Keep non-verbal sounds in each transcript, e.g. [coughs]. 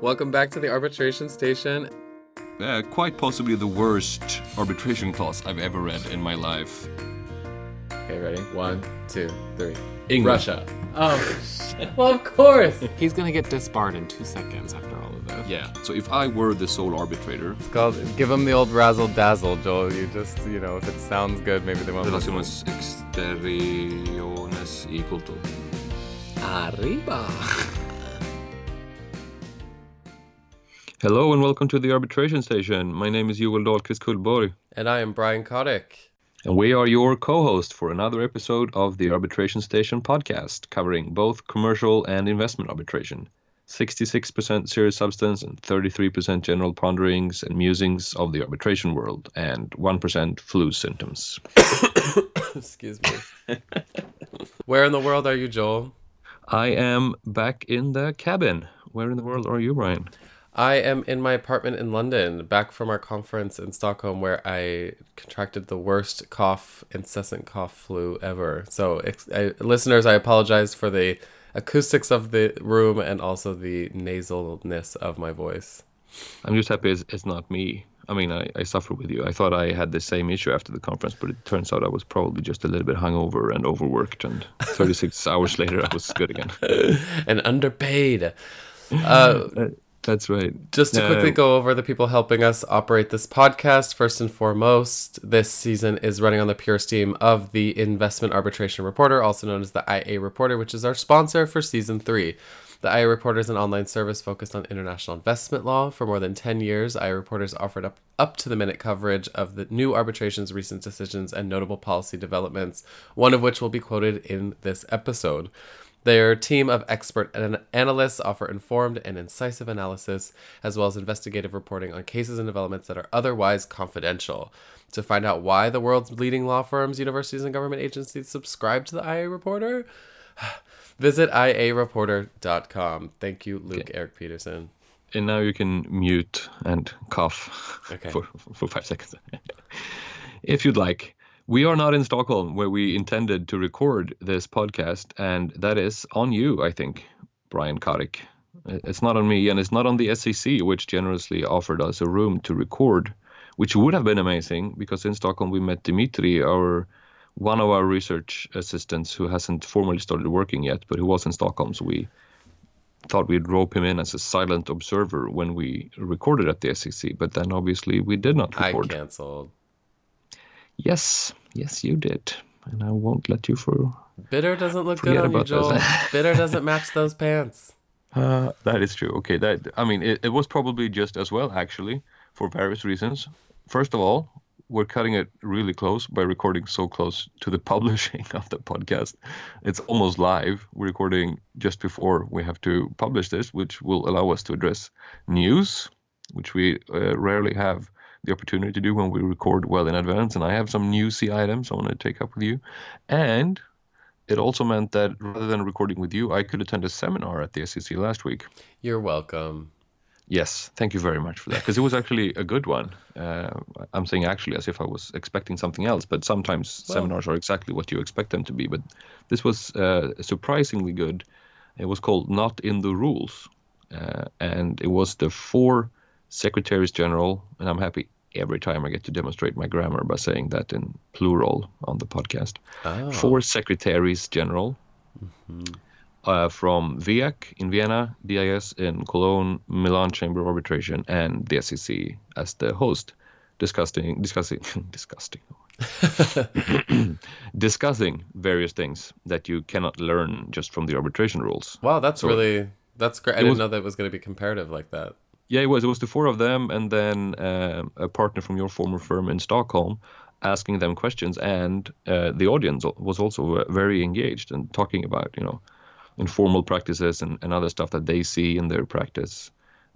Welcome back to the arbitration station. Uh, quite possibly the worst arbitration clause I've ever read in my life. Okay, ready? One, two, three. English. Russia. Oh, [laughs] well, of course. He's gonna get disbarred in two seconds after all of this. Yeah. So if I were the sole arbitrator, It's called, give them the old razzle dazzle, Joel. You just, you know, if it sounds good, maybe they won't. listen. relaciones exteriores y culto. Arriba. Hello and welcome to the arbitration station. My name is Joel Dahlquist Cullborg. And I am Brian Kotick. And we are your co-host for another episode of the Arbitration Station podcast, covering both commercial and investment arbitration. 66% serious substance and 33% general ponderings and musings of the arbitration world, and 1% flu symptoms. [coughs] Excuse me. [laughs] Where in the world are you, Joel? I am back in the cabin. Where in the world are you, Brian? I am in my apartment in London, back from our conference in Stockholm, where I contracted the worst cough, incessant cough flu ever. So, ex- I, listeners, I apologize for the acoustics of the room and also the nasalness of my voice. I'm just happy it's, it's not me. I mean, I, I suffer with you. I thought I had the same issue after the conference, but it turns out I was probably just a little bit hungover and overworked. And 36 [laughs] hours later, I was good again. [laughs] and underpaid. Uh, [laughs] That's right. Just to Uh, quickly go over the people helping us operate this podcast, first and foremost, this season is running on the pure steam of the Investment Arbitration Reporter, also known as the IA Reporter, which is our sponsor for season three. The IA Reporter is an online service focused on international investment law. For more than 10 years, IA Reporters offered up, up to the minute coverage of the new arbitrations, recent decisions, and notable policy developments, one of which will be quoted in this episode. Their team of expert an- analysts offer informed and incisive analysis, as well as investigative reporting on cases and developments that are otherwise confidential. To find out why the world's leading law firms, universities, and government agencies subscribe to the IA Reporter, [sighs] visit iareporter.com. Thank you, Luke Eric Peterson. And now you can mute and cough Okay. for, for five seconds. [laughs] if you'd like. We are not in Stockholm where we intended to record this podcast, and that is on you, I think, Brian Kotick. It's not on me, and it's not on the SCC, which generously offered us a room to record, which would have been amazing because in Stockholm we met Dimitri, our one of our research assistants who hasn't formally started working yet, but who was in Stockholm. So we thought we'd rope him in as a silent observer when we recorded at the SCC, but then obviously we did not record. I canceled. Yes, yes, you did, and I won't let you for. Bitter doesn't look Forget good on you, about Joel. [laughs] Bitter doesn't match those pants. Uh, that is true. Okay, that I mean, it, it was probably just as well actually, for various reasons. First of all, we're cutting it really close by recording so close to the [laughs] publishing of the podcast. It's almost live. We're recording just before we have to publish this, which will allow us to address news, which we uh, rarely have the opportunity to do when we record well in advance. And I have some new newsy items I want to take up with you. And it also meant that rather than recording with you, I could attend a seminar at the SCC last week. You're welcome. Yes, thank you very much for that because it was actually a good one. Uh, I'm saying actually as if I was expecting something else, but sometimes Well- seminars are exactly what you expect them to be. But this was uh, surprisingly good. It was called Not in the Rules, uh, and it was the four secretaries general, and I'm happy every time I get to demonstrate my grammar by saying that in plural on the podcast. Oh. Four secretaries general uh, from VIAC in Vienna, DIS in Cologne, Milan Chamber of Arbitration, and the SCC as the host, discussing [laughs] discussing discussing [laughs] discussing various things that you cannot learn just from the arbitration rules. Wow, that's So- really that's great. I didn't was- know that it was going to be comparative like that. Yeah, it was. It was the four of them, and then um a partner from your former firm in Stockholm, asking them questions, and uh, the audience was also uh, very engaged and talking about you know informal practices and, and other stuff that they see in their practice.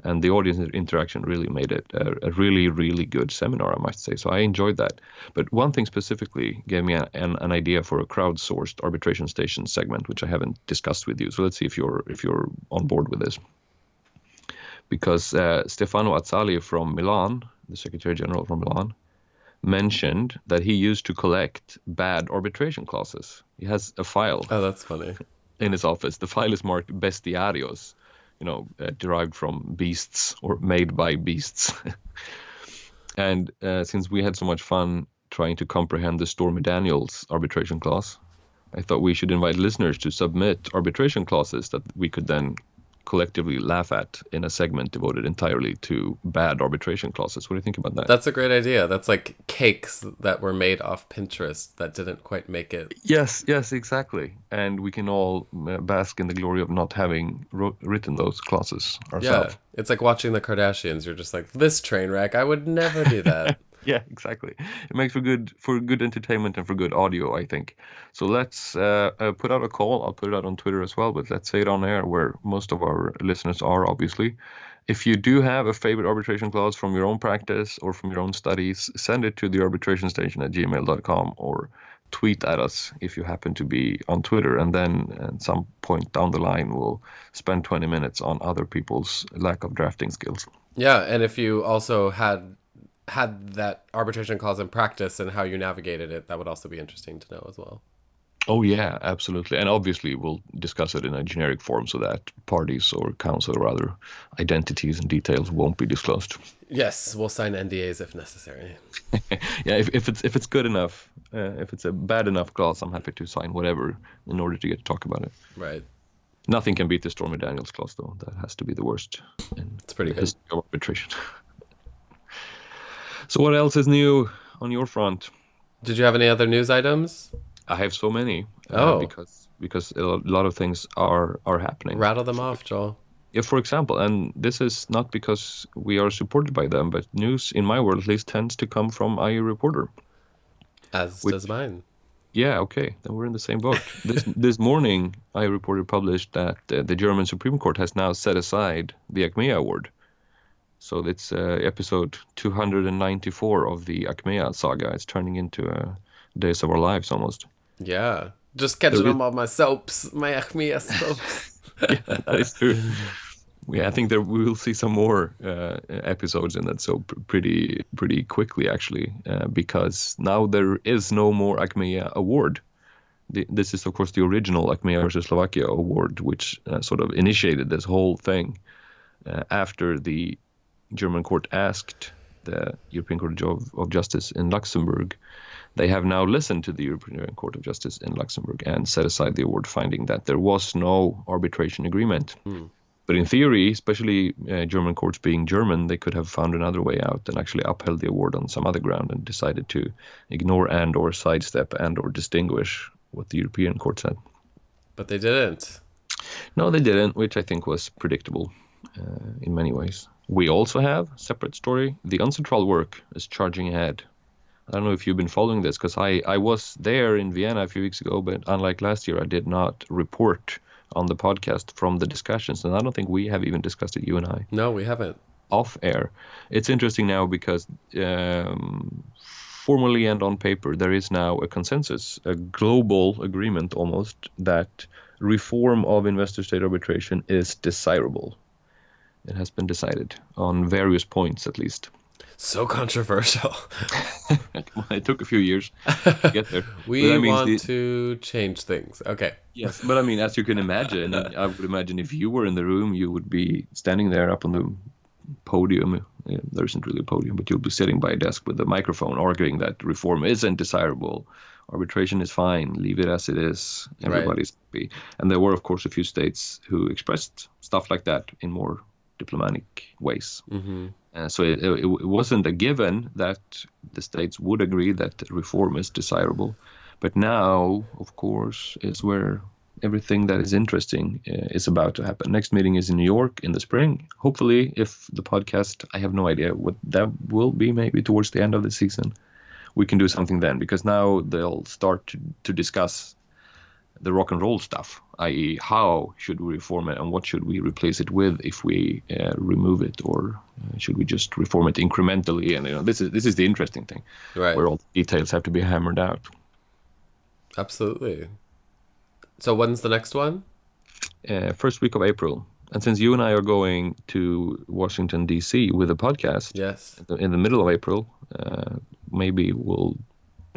And the audience interaction really made it a, a really, really good seminar, I must say. So I enjoyed that. But one thing specifically gave me a, an, an idea for a crowdsourced arbitration station segment, which I haven't discussed with you. So let's see if you're if you're on board with this because uh, Stefano Azzali from Milan, the Secretary General from Milan, mentioned that he used to collect bad arbitration clauses. He has a file Oh, that's funny. in his office. The file is marked bestiarios, you know, uh, derived from beasts or made by beasts. [laughs] and uh, since we had so much fun trying to comprehend the Stormy Daniels arbitration clause, I thought we should invite listeners to submit arbitration clauses that we could then collectively laugh at in a segment devoted entirely to bad arbitration clauses. What do you think about that? That's a great idea. That's like cakes that were made off Pinterest that didn't quite make it. Yes, yes, exactly. And we can all uh, bask in the glory of not having wrote, written those clauses ourselves. Yeah. It's like watching the Kardashians. You're just like, this train wreck, I would never do that. [laughs] [laughs] yeah, exactly. It makes for good for good entertainment and for good audio, I think. So let's uh, uh, put out a call. I'll put it out on Twitter as well, but let's say it on air where most of our listeners are, obviously. If you do have a favorite arbitration clause from your own practice or from your own studies, send it to the arbitration station at gmail.com or tweet at us if you happen to be on Twitter. And then at some point down the line, we'll spend 20 minutes on other people's lack of drafting skills. Yeah, and if you also had had that arbitration clause in practice and how you navigated it, that would also be interesting to know as well. Oh yeah, absolutely, and obviously we'll discuss it in a generic form so that parties or counsel or other identities and details won't be disclosed. Yes, we'll sign NDAs if necessary. [laughs] yeah, if, if it's if it's good enough, uh, if it's a bad enough clause, I'm happy to sign whatever in order to get to talk about it. Right. Nothing can beat the Stormy Daniels clause, though. That has to be the worst. it's pretty good. arbitration. [laughs] So what else is new on your front? Did you have any other news items? I have so many. Uh, oh, because because a lot of things are are happening. Rattle them off, Joel. Yeah, for example, and this is not because we are supported by them, but news in my world at least tends to come from IA Reporter. As which, does mine. Yeah, okay, then we're in the same boat. [laughs] this this morning, IA Reporter published that uh, the German Supreme Court has now set aside the Achmea Award so it's uh, episode 294 of the Achmea saga. It's turning into uh, Days of Our Lives almost. Yeah. Just catching up on my soaps, my Achmea [laughs] soaps. [laughs] yeah, that is true. Yeah, I think that we will see some more uh, episodes in that soap pretty pretty quickly actually, uh, because now there is no more Achmea award. The, this is of course the original Achmea versus Slovakia award, which uh, sort of initiated this whole thing uh, after the German court asked the European Court of, of Justice in Luxembourg, they have now listened to the European Court of Justice in Luxembourg and set aside the award, finding that there was no arbitration agreement. Mm. But in theory, especially uh, German courts being German, they could have found another way out and actually upheld the award on some other ground and decided to ignore and or sidestep and or distinguish what the European court said. But they didn't. No, they didn't, which I think was predictable uh, in many ways. We also have separate story. The Uncitral work is charging ahead. I don't know if you've been following this because I, I was there in Vienna a few weeks ago, but unlike last year, I did not report on the podcast from the discussions, and I don't think we have even discussed it, you and I. No, we haven't. Off air. It's interesting now because um, formally and on paper, there is now a consensus, a global agreement almost, that reform of investor state arbitration is desirable it has been decided on various points at least. So controversial. [laughs] it took a few years to get there. [laughs] we want the... to change things. Okay. Yes, but I mean, as you can imagine, I would imagine if you were in the room, you would be standing there up on the podium. Yeah, there isn't really a podium, but you'll be sitting by a desk with a microphone arguing that reform isn't desirable. Arbitration is fine. Leave it as it is. Everybody's right. happy. And there were, of course, a few states who expressed stuff like that in more diplomatic ways. Mm-hmm. Uh, so it, it, it, wasn't a given that the states would agree that reform is desirable. But now, of course, is where everything that is interesting uh, is about to happen. Next meeting is in New York in the spring. Hopefully, if the podcast, I have no idea what that will be, maybe towards the end of the season, we can do something then because now they'll start to, to discuss the rock and roll stuff, i.e., how should we reform it and what should we replace it with if we uh, remove it, or uh, should we just reform it incrementally? And you know, this is this is the interesting thing, right. where all the details have to be hammered out. Absolutely. So when's the next one? Uh, first week of April. And since you and I are going to Washington D.C. with a podcast, yes, in the middle of April, uh, maybe we'll.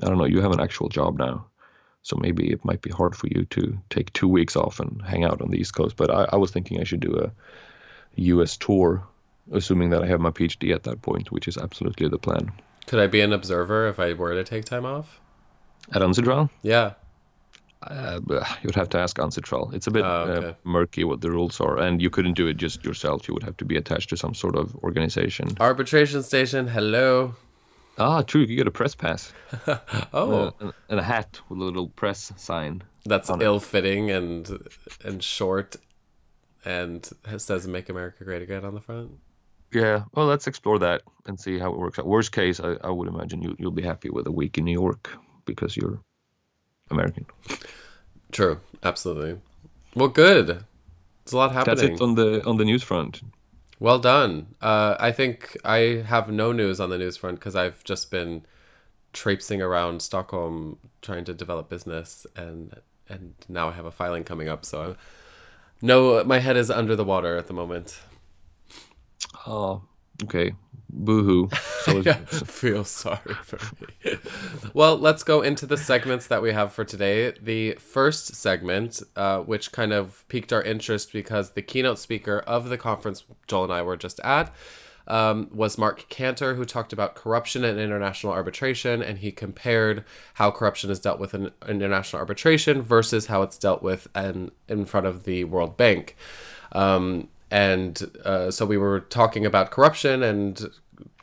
I don't know. You have an actual job now So maybe it might be hard for you to take two weeks off and hang out on the East Coast. But I, I was thinking I should do a U.S. tour, assuming that I have my PhD at that point, which is absolutely the plan. Could I be an observer if I were to take time off? At Uncitral, Yeah. uh, you'd have to ask Uncitral. It's a bit Oh, uh, murky what the rules are, and you couldn't do it just yourself. You would have to be attached to some sort of organization. Arbitration station. Hello. Ah, true. You get a press pass [laughs] Oh, and, and a hat with a little press sign. that's ill-fitting and and short, and it says "Make America Great Again" on the front. Yeah, well, let's explore that and see how it works out. Worst case, I, I would imagine you, you'll be happy with a week in New York because you're American. True. Absolutely. Well, good. There's a lot happening. That's it on the on the news front. Well done. Uh, I think I have no news on the news front because I've just been traipsing around Stockholm trying to develop business, and and now I have a filing coming up. So, I'm, no, my head is under the water at the moment. Oh, okay. Boo-hoo. [laughs] So Yeah, feel sorry for me. well, let's go into the segments that we have for today. The first segment, uh, which kind of piqued our interest because the keynote speaker of the conference Joel and I were just at um, was Mark Kantor, who talked about corruption and international arbitration, and he compared how corruption is dealt with in international arbitration versus how it's dealt with in, in front of the World Bank. Um, and uh, so we were talking about corruption and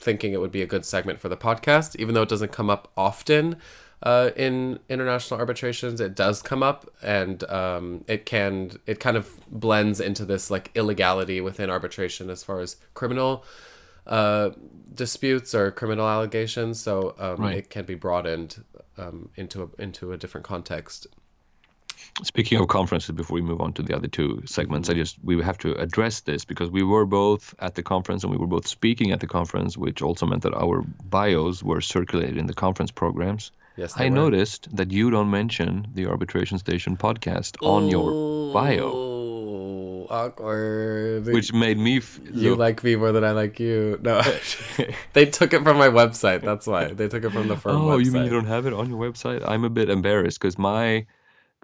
thinking it would be a good segment for the podcast, even though it doesn't come up often uh, in international arbitrations. It does come up, and um, it can it kind of blends into this like illegality within arbitration as far as criminal uh, disputes or criminal allegations. So um, Right. it can be broadened um, into a, into a different context. Speaking of conferences, before we move on to the other two segments, I mm-hmm. just we have to address this because we were both at the conference and we were both speaking at the conference, which also meant that our bios were circulated in the conference programs. Yes, I were. noticed that you don't mention the Arbitration Station podcast on your bio, awkward. which made me f- You look- like me more than I like you. No, [laughs] they took it from my website. That's why they took it from the firm Oh, website. you mean you don't have it on your website? I'm a bit embarrassed because my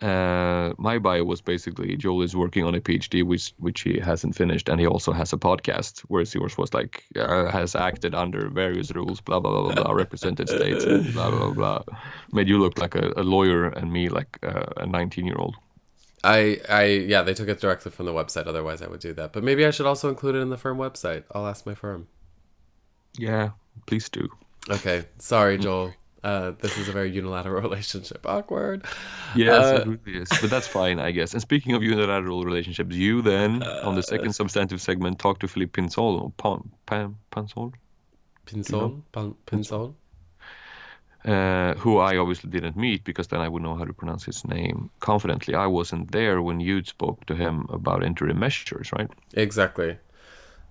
uh, my bio was basically Joel is working on a PhD, which which he hasn't finished, and he also has a podcast. Whereas yours was like uh, has acted under various rules, blah blah blah blah, represented states, blah blah blah. Made you look like a, a lawyer, and me like uh, a 19 year old. I, I, yeah, they took it directly from the website. Otherwise, I would do that. But maybe I should also include it in the firm website. I'll ask my firm. Yeah, please do. Okay, sorry, Joel. Uh, this is a very unilateral [laughs] relationship. Awkward. Yes, Uh, it really is. But that's fine, I guess. And speaking of unilateral relationships, you then, on the second substantive segment, talk to Philippe Pinsolle, or Pan, Pan, Pansol, Pinson, Pan, Pinson. uh, who I obviously didn't meet because then I would know how to pronounce his name confidently. I wasn't there when you spoke to him about interim measures, right? Exactly.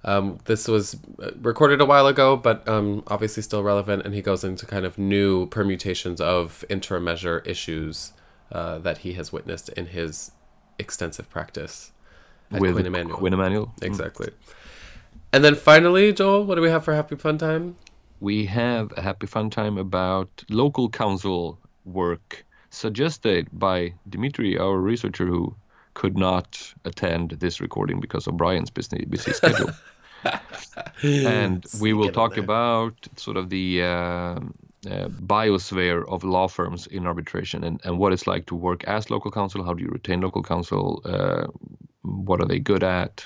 Um, this was uh, recorded a while ago, but um, obviously still relevant, and he goes into kind of new permutations of interim measure issues uh, that he has witnessed in his extensive practice at With Quinn Emanuel. Quinn Emanuel. Exactly. And then finally, Joel, what do we have for Happy Fun Time? We have a happy fun time about local counsel work suggested by Dimitri, our researcher who could not attend this recording because of Brian's busy, busy [laughs] schedule. [laughs] and [laughs] we will Sneak it in talk about sort of the uh, uh, biosphere of law firms in arbitration and, and what it's like to work as local counsel. How do you retain local counsel? Uh, what are they good at?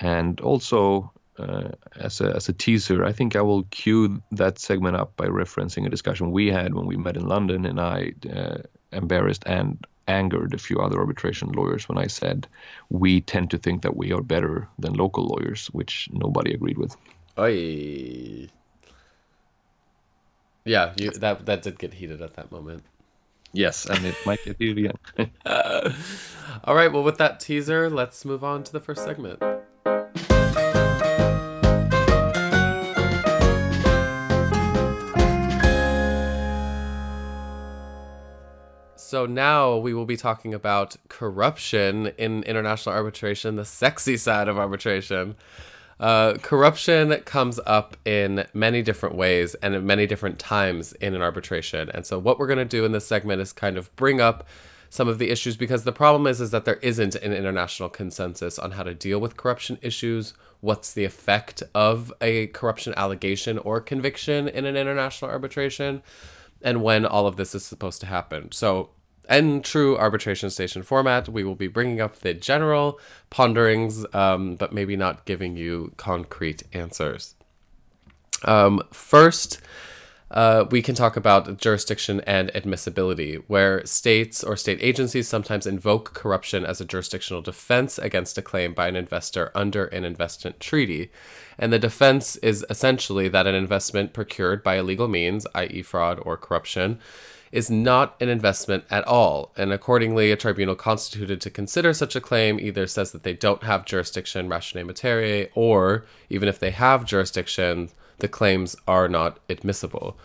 And also, uh, as, a, as a teaser, I think I will cue that segment up by referencing a discussion we had when we met in London, and I uh, embarrassed and angered a few other arbitration lawyers when I said we tend to think that we are better than local lawyers, which nobody agreed with. Oi. Yeah, you, that that did get heated at that moment. Yes, and it might get heated again. [laughs] All right, well, with that teaser, let's move on to the first segment. So now we will be talking about corruption in international arbitration, the sexy side of arbitration. Uh, corruption comes up in many different ways and at many different times in an arbitration. And so, what we're going to do in this segment is kind of bring up some of the issues because the problem is is that there isn't an international consensus on how to deal with corruption issues. What's the effect of a corruption allegation or conviction in an international arbitration, and when all of this is supposed to happen. So in true arbitration station format, we will be bringing up the general ponderings, um, but maybe not giving you concrete answers. Um, first, uh, we can talk about jurisdiction and admissibility, where states or state agencies sometimes invoke corruption as a jurisdictional defense against a claim by an investor under an investment treaty. And the defense is essentially that an investment procured by illegal means, i.e., fraud or corruption, is not an investment at all, and accordingly, a tribunal constituted to consider such a claim either says that they don't have jurisdiction, ratione materiae, or even if they have jurisdiction, the claims are not admissible.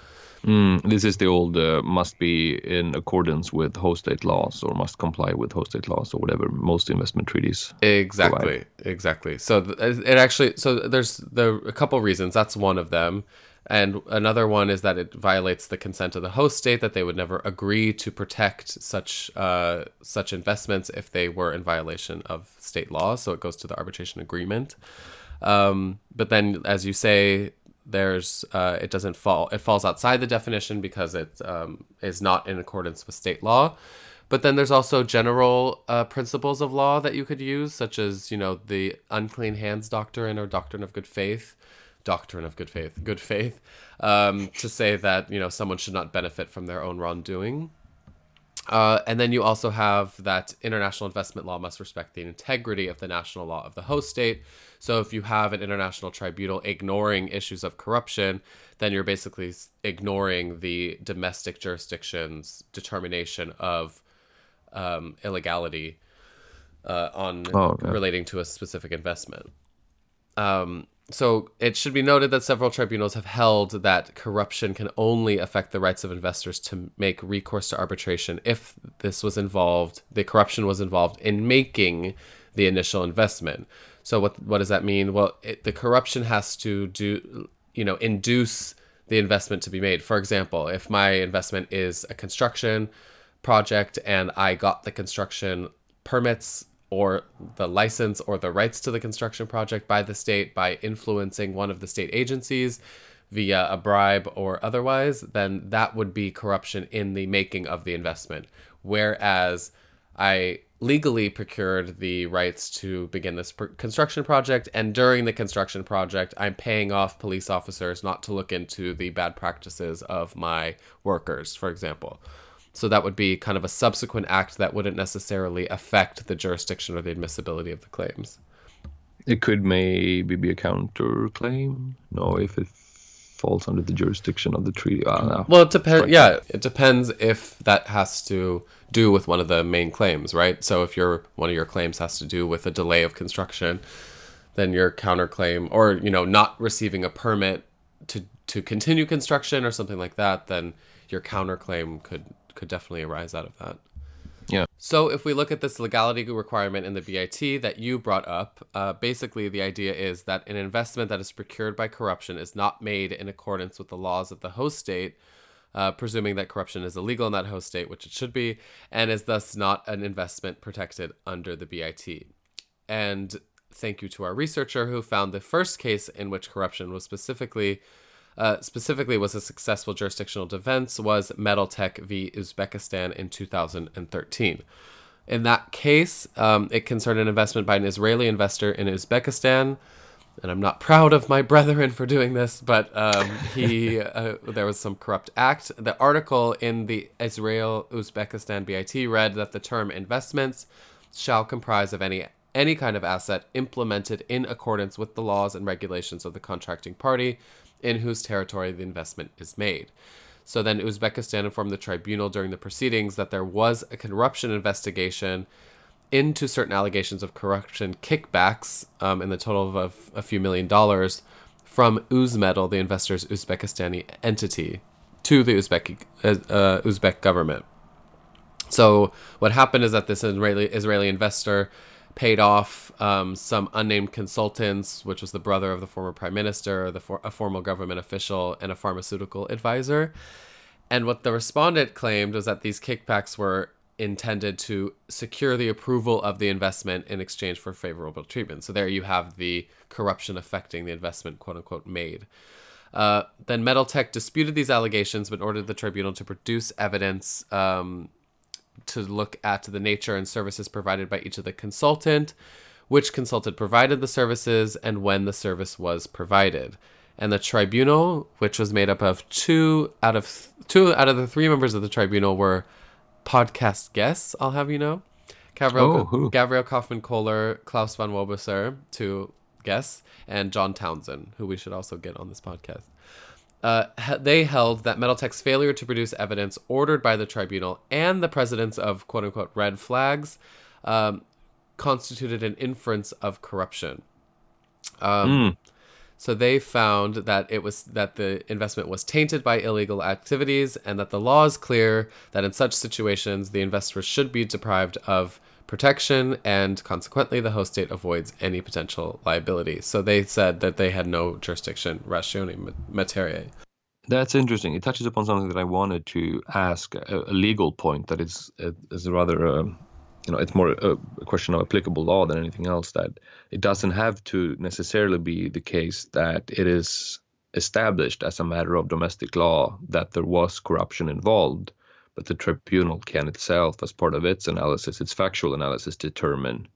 Mm, this is the old uh, must be in accordance with host state laws or must comply with host state laws or whatever most investment treaties. Exactly, provide. exactly. So th- it actually so there's the a couple reasons. That's one of them. And another one is that it violates the consent of the host state that they would never agree to protect such uh, such investments if they were in violation of state law. So it goes to the arbitration agreement. Um, but then, as you say, there's uh, it doesn't fall. It falls outside the definition because it um, is not in accordance with state law. But then there's also general uh, principles of law that you could use, such as you know the unclean hands doctrine or doctrine of good faith doctrine of good faith, good faith, um, to say that you know someone should not benefit from their own wrongdoing. Uh, and then you also have that international investment law must respect the integrity of the national law of the host state. So if you have an international tribunal ignoring issues of corruption, then you're basically ignoring the domestic jurisdiction's determination of um, illegality uh, on Oh, okay. relating to a specific investment. Um, so it should be noted that several tribunals have held that corruption can only affect the rights of investors to make recourse to arbitration if this was involved, the corruption was involved in making the initial investment. So what what does that mean? Well, it, the corruption has to do, you know, induce the investment to be made. For example, if my investment is a construction project and I got the construction permits or the license or the rights to the construction project by the state by influencing one of the state agencies via a bribe or otherwise, then that would be corruption in the making of the investment. Whereas I legally procured the rights to begin this pr- construction project, and during the construction project, I'm paying off police officers not to look into the bad practices of my workers, for example. So that would be kind of a subsequent act that wouldn't necessarily affect the jurisdiction or the admissibility of the claims. It could maybe be a counterclaim. No, if it falls under the jurisdiction of the treaty. Ah, no. Well, it depends. Yeah, it depends if that has to do with one of the main claims, right? So if your one of your claims has to do with a delay of construction, then your counterclaim, or you know, not receiving a permit to to continue construction or something like that, then your counterclaim could could definitely arise out of that. Yeah. So if we look at this legality requirement in the BIT that you brought up, uh, basically the idea is that an investment that is procured by corruption is not made in accordance with the laws of the host state, uh, presuming that corruption is illegal in that host state, which it should be, and is thus not an investment protected under the BIT. And thank you to our researcher who found the first case in which corruption was specifically uh, specifically was a successful jurisdictional defense was Metaltech v Uzbekistan in 2013. In that case, um, it concerned an investment by an Israeli investor in Uzbekistan, and I'm not proud of my brethren for doing this, but um, he [laughs] uh, there was some corrupt act. The article in the Israel Uzbekistan BIT read that the term investments shall comprise of any any kind of asset implemented in accordance with the laws and regulations of the contracting party in whose territory the investment is made. So then Uzbekistan informed the tribunal during the proceedings that there was a corruption investigation into certain allegations of corruption kickbacks um, in the total of a, few million dollars from Uzmetal, the investor's Uzbekistani entity, to the Uzbek uh, uh, Uzbek government. So what happened is that this Israeli Israeli investor paid off um, some unnamed consultants, which was the brother of the former prime minister, the for- a formal government official, and a pharmaceutical advisor. And what the respondent claimed was that these kickbacks were intended to secure the approval of the investment in exchange for favorable treatment. So there you have the corruption affecting the investment, quote unquote, made. Uh, then Metaltech disputed these allegations, but ordered the tribunal to produce evidence um, to look at the nature and services provided by each of the consultant, which consultant provided the services, and when the service was provided. And the tribunal, which was made up of two out of th- two out of the three members of the tribunal, were podcast guests. I'll have you know, Gabrielle, Oh? Gabriel Kaufman Kohler, Claus von Wobeser, two guests, and John Townsend, who we should also get on this podcast. Uh, they held that Metaltech's failure to produce evidence ordered by the tribunal and the presence of quote unquote red flags um, constituted an inference of corruption. Um, So they found that it was that the investment was tainted by illegal activities, and that the law is clear that in such situations the investors should be deprived of protection, and consequently the host state avoids any potential liability. So they said that they had no jurisdiction, ratione materiae. That's interesting. It touches upon something that I wanted to ask a, a legal point that is is rather um, you know it's more a question of applicable law than anything else. That it doesn't have to necessarily be the case that it is established as a matter of domestic law that there was corruption involved, but the tribunal can itself, as part of its analysis, its factual analysis, determine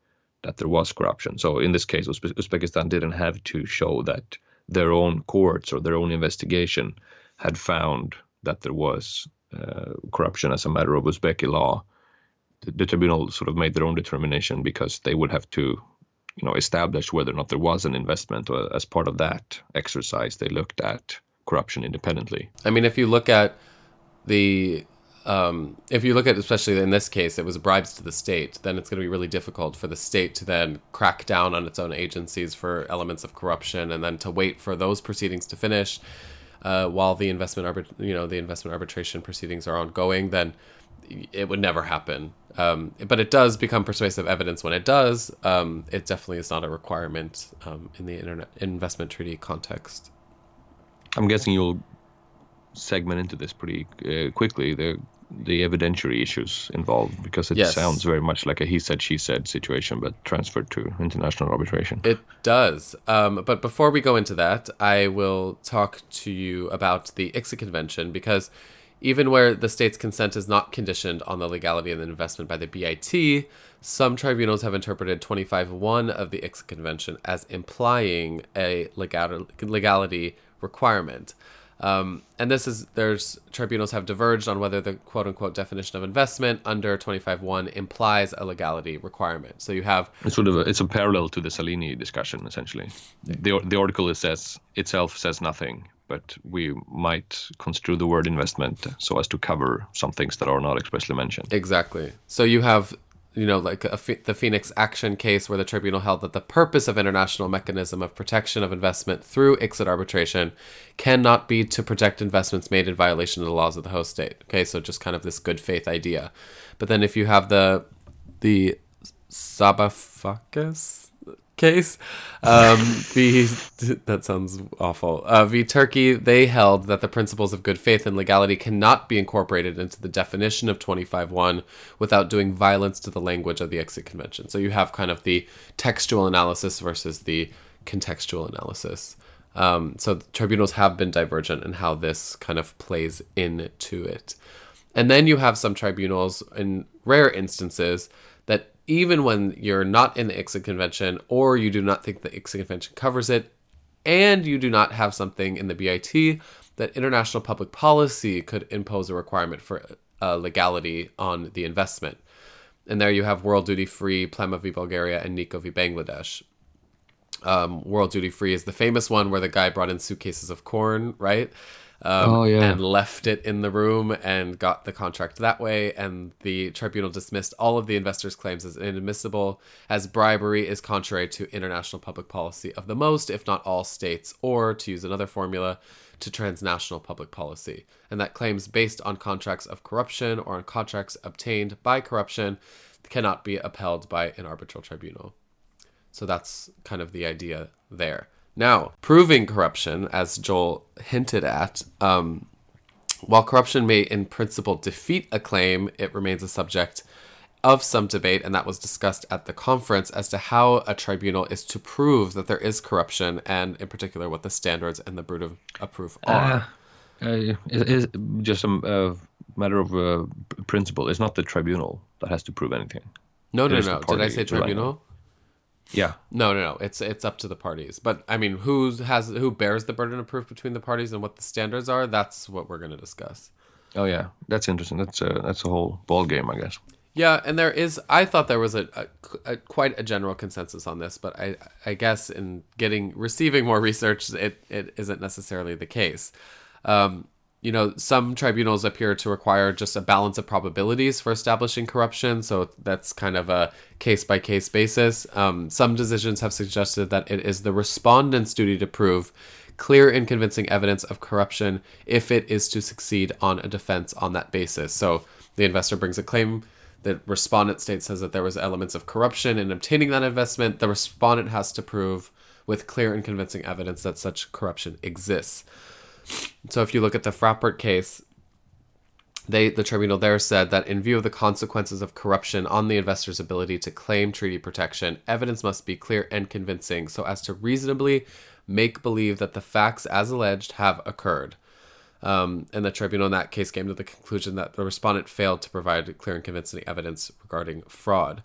that there was corruption. So in this case, Uzbekistan didn't have to show that their own courts or their own investigation had found that there was uh, corruption as a matter of Uzbeki law. The, the tribunal sort of made their own determination because they would have to, you know, establish whether or not there was an investment. Or as part of that exercise, they looked at corruption independently. I mean, if you look at the, um, if you look at especially in this case, it was bribes to the state. Then it's going to be really difficult for the state to then crack down on its own agencies for elements of corruption, and then to wait for those proceedings to finish uh, while the investment arbit- you know, the investment arbitration proceedings are ongoing. Then it would never happen. Um, but it does become persuasive evidence when it does. Um, it definitely is not a requirement um, in the internet investment treaty context. I'm guessing you'll segment into this pretty uh, quickly. The the evidentiary issues involved because it Yes. sounds very much like a he said she said situation, but transferred to international arbitration. It does. Um, but before we go into that, I will talk to you about the ICSID Convention because even where the state's consent is not conditioned on the legality of the investment by the BIT, some tribunals have interpreted 25.1 of the ICSID Convention as implying a legal- legality requirement. Um, and this is there's tribunals have diverged on whether the quote unquote definition of investment under 25.1 implies a legality requirement. So you have It's sort of a, it's a parallel to the Salini discussion essentially. The the article it says itself says nothing, but we might construe the word investment so as to cover some things that are not expressly mentioned. Exactly. So you have, you know, like the Phoenix Action case where the tribunal held that the purpose of international mechanism of protection of investment through ICSID arbitration cannot be to protect investments made in violation of the laws of the host state. Okay, so just kind of this good faith idea. But then if you have the the Sabafakis case, um, [laughs] v that sounds awful. Uh, v Turkey, they held that the principles of good faith and legality cannot be incorporated into the definition of 25.1 without doing violence to the language of the ICSID Convention. So you have kind of the textual analysis versus the contextual analysis. Um, so tribunals have been divergent in how this kind of plays into it. And then you have some tribunals, in rare instances, that even when you're not in the ICSID convention or you do not think the ICSID convention covers it, and you do not have something in the BIT, that international public policy could impose a requirement for uh, legality on the investment. And there you have World Duty Free, Plama v Bulgaria, and Niko v Bangladesh. Um, World Duty Free is the famous one where the guy brought in suitcases of corn, right? Um, Oh, yeah. And left it in the room and got the contract that way. And the tribunal dismissed all of the investors' claims as inadmissible, as bribery is contrary to international public policy of the most, if not all states, or to use another formula, to transnational public policy. And that claims based on contracts of corruption or on contracts obtained by corruption cannot be upheld by an arbitral tribunal. So that's kind of the idea there. Now, proving corruption, as Joel hinted at, um, while corruption may in principle defeat a claim, it remains a subject of some debate, and that was discussed at the conference as to how a tribunal is to prove that there is corruption, and in particular what the standards and the burden of proof are. Uh, uh, it is just a uh, matter of uh, principle. It's not the tribunal that has to prove anything. no, it no, no. Did I say tribunal? Yeah, No, no, no. It's it's up to the parties. But I mean, who has who bears the burden of proof between the parties and what the standards are? That's what we're going to discuss. Oh yeah, that's interesting. That's a that's a whole ball game, I guess. Yeah, and there is. I thought there was a, a, a quite a general consensus on this, but I I guess in getting receiving more research, it it isn't necessarily the case. Um, you know, some tribunals appear to require just a balance of probabilities for establishing corruption, so that's kind of a case by case basis. Um, some decisions have suggested that it is the respondent's duty to prove clear and convincing evidence of corruption if it is to succeed on a defense on that basis. So the investor brings a claim the respondent state says that there was elements of corruption in obtaining that investment the respondent has to prove with clear and convincing evidence that such corruption exists so if you look at the Fraport case they the tribunal there said that in view of the consequences of corruption on the investor's ability to claim treaty protection evidence must be clear and convincing so as to reasonably make believe that the facts as alleged have occurred um, and the tribunal in that case came to the conclusion that the respondent failed to provide clear and convincing evidence regarding fraud.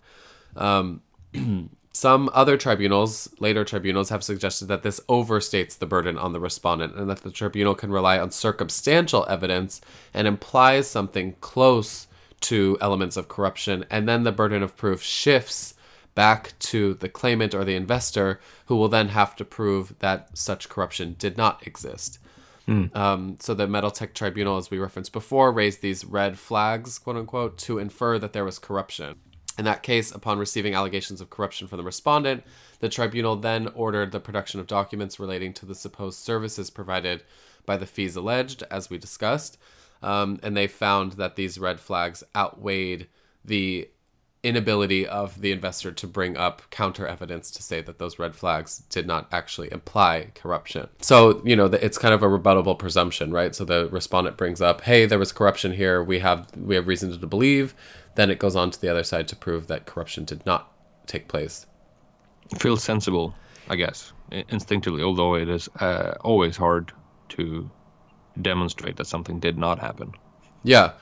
Um, [clears throat] some other tribunals, later tribunals, have suggested that this overstates the burden on the respondent and that the tribunal can rely on circumstantial evidence and implies something close to elements of corruption, and then the burden of proof shifts back to the claimant or the investor, who will then have to prove that such corruption did not exist. Um, so the Metal Tech Tribunal, as we referenced before, raised these red flags, quote unquote, to infer that there was corruption. In that case, upon receiving allegations of corruption from the respondent, the tribunal then ordered the production of documents relating to the supposed services provided by the fees alleged, as we discussed. Um, and they found that these red flags outweighed the inability of the investor to bring up counter evidence to say that those red flags did not actually imply corruption. So, you know, it's kind of a rebuttable presumption, right? So the respondent brings up, "Hey, there was corruption here. We have we have reason to believe." Then it goes on to the other side to prove that corruption did not take place. feels sensible, I guess, instinctively. Although it is uh, always hard to demonstrate that something did not happen. Yeah,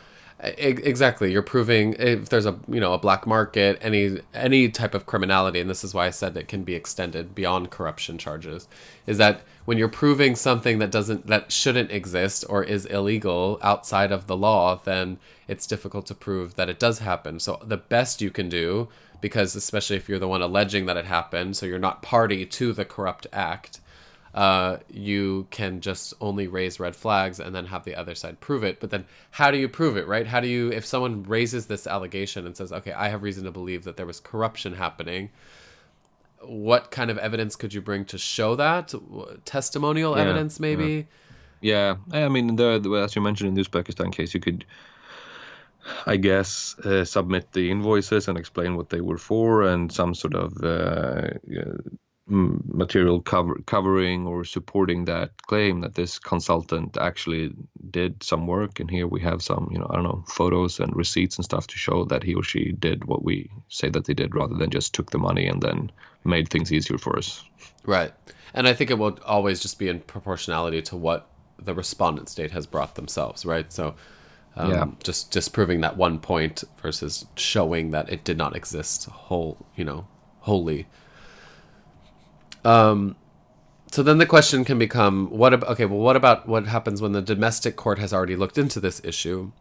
exactly. You're proving if there's a you know a black market, any any type of criminality, and this is why I said it can be extended beyond corruption charges. Is that when you're proving something that doesn't that shouldn't exist or is illegal outside of the law, then it's difficult to prove that it does happen. So the best you can do, because especially if you're the one alleging that it happened, so you're not party to the corrupt act uh, you can just only raise red flags and then have the other side prove it. But then, how do you prove it, right? How do you, if someone raises this allegation and says, okay, I have reason to believe that there was corruption happening, what kind of evidence could you bring to show that? Testimonial Yeah, evidence, maybe? Yeah, I mean, the, the as you mentioned in the Uzbekistan case, you could, I guess, uh, submit the invoices and explain what they were for, and some sort of uh, material cover covering or supporting that claim that this consultant actually did some work. And here we have some, you know, I don't know, photos and receipts and stuff to show that he or she did what we say that they did, rather than just took the money and then made things easier for us. Right. And I think it will always just be in proportionality to what the respondent state has brought themselves, right? So um, Yeah. just disproving that one point versus showing that it did not exist whole, you know, wholly. Um, so then the question can become what about okay well what about what happens when the domestic court has already looked into this issue?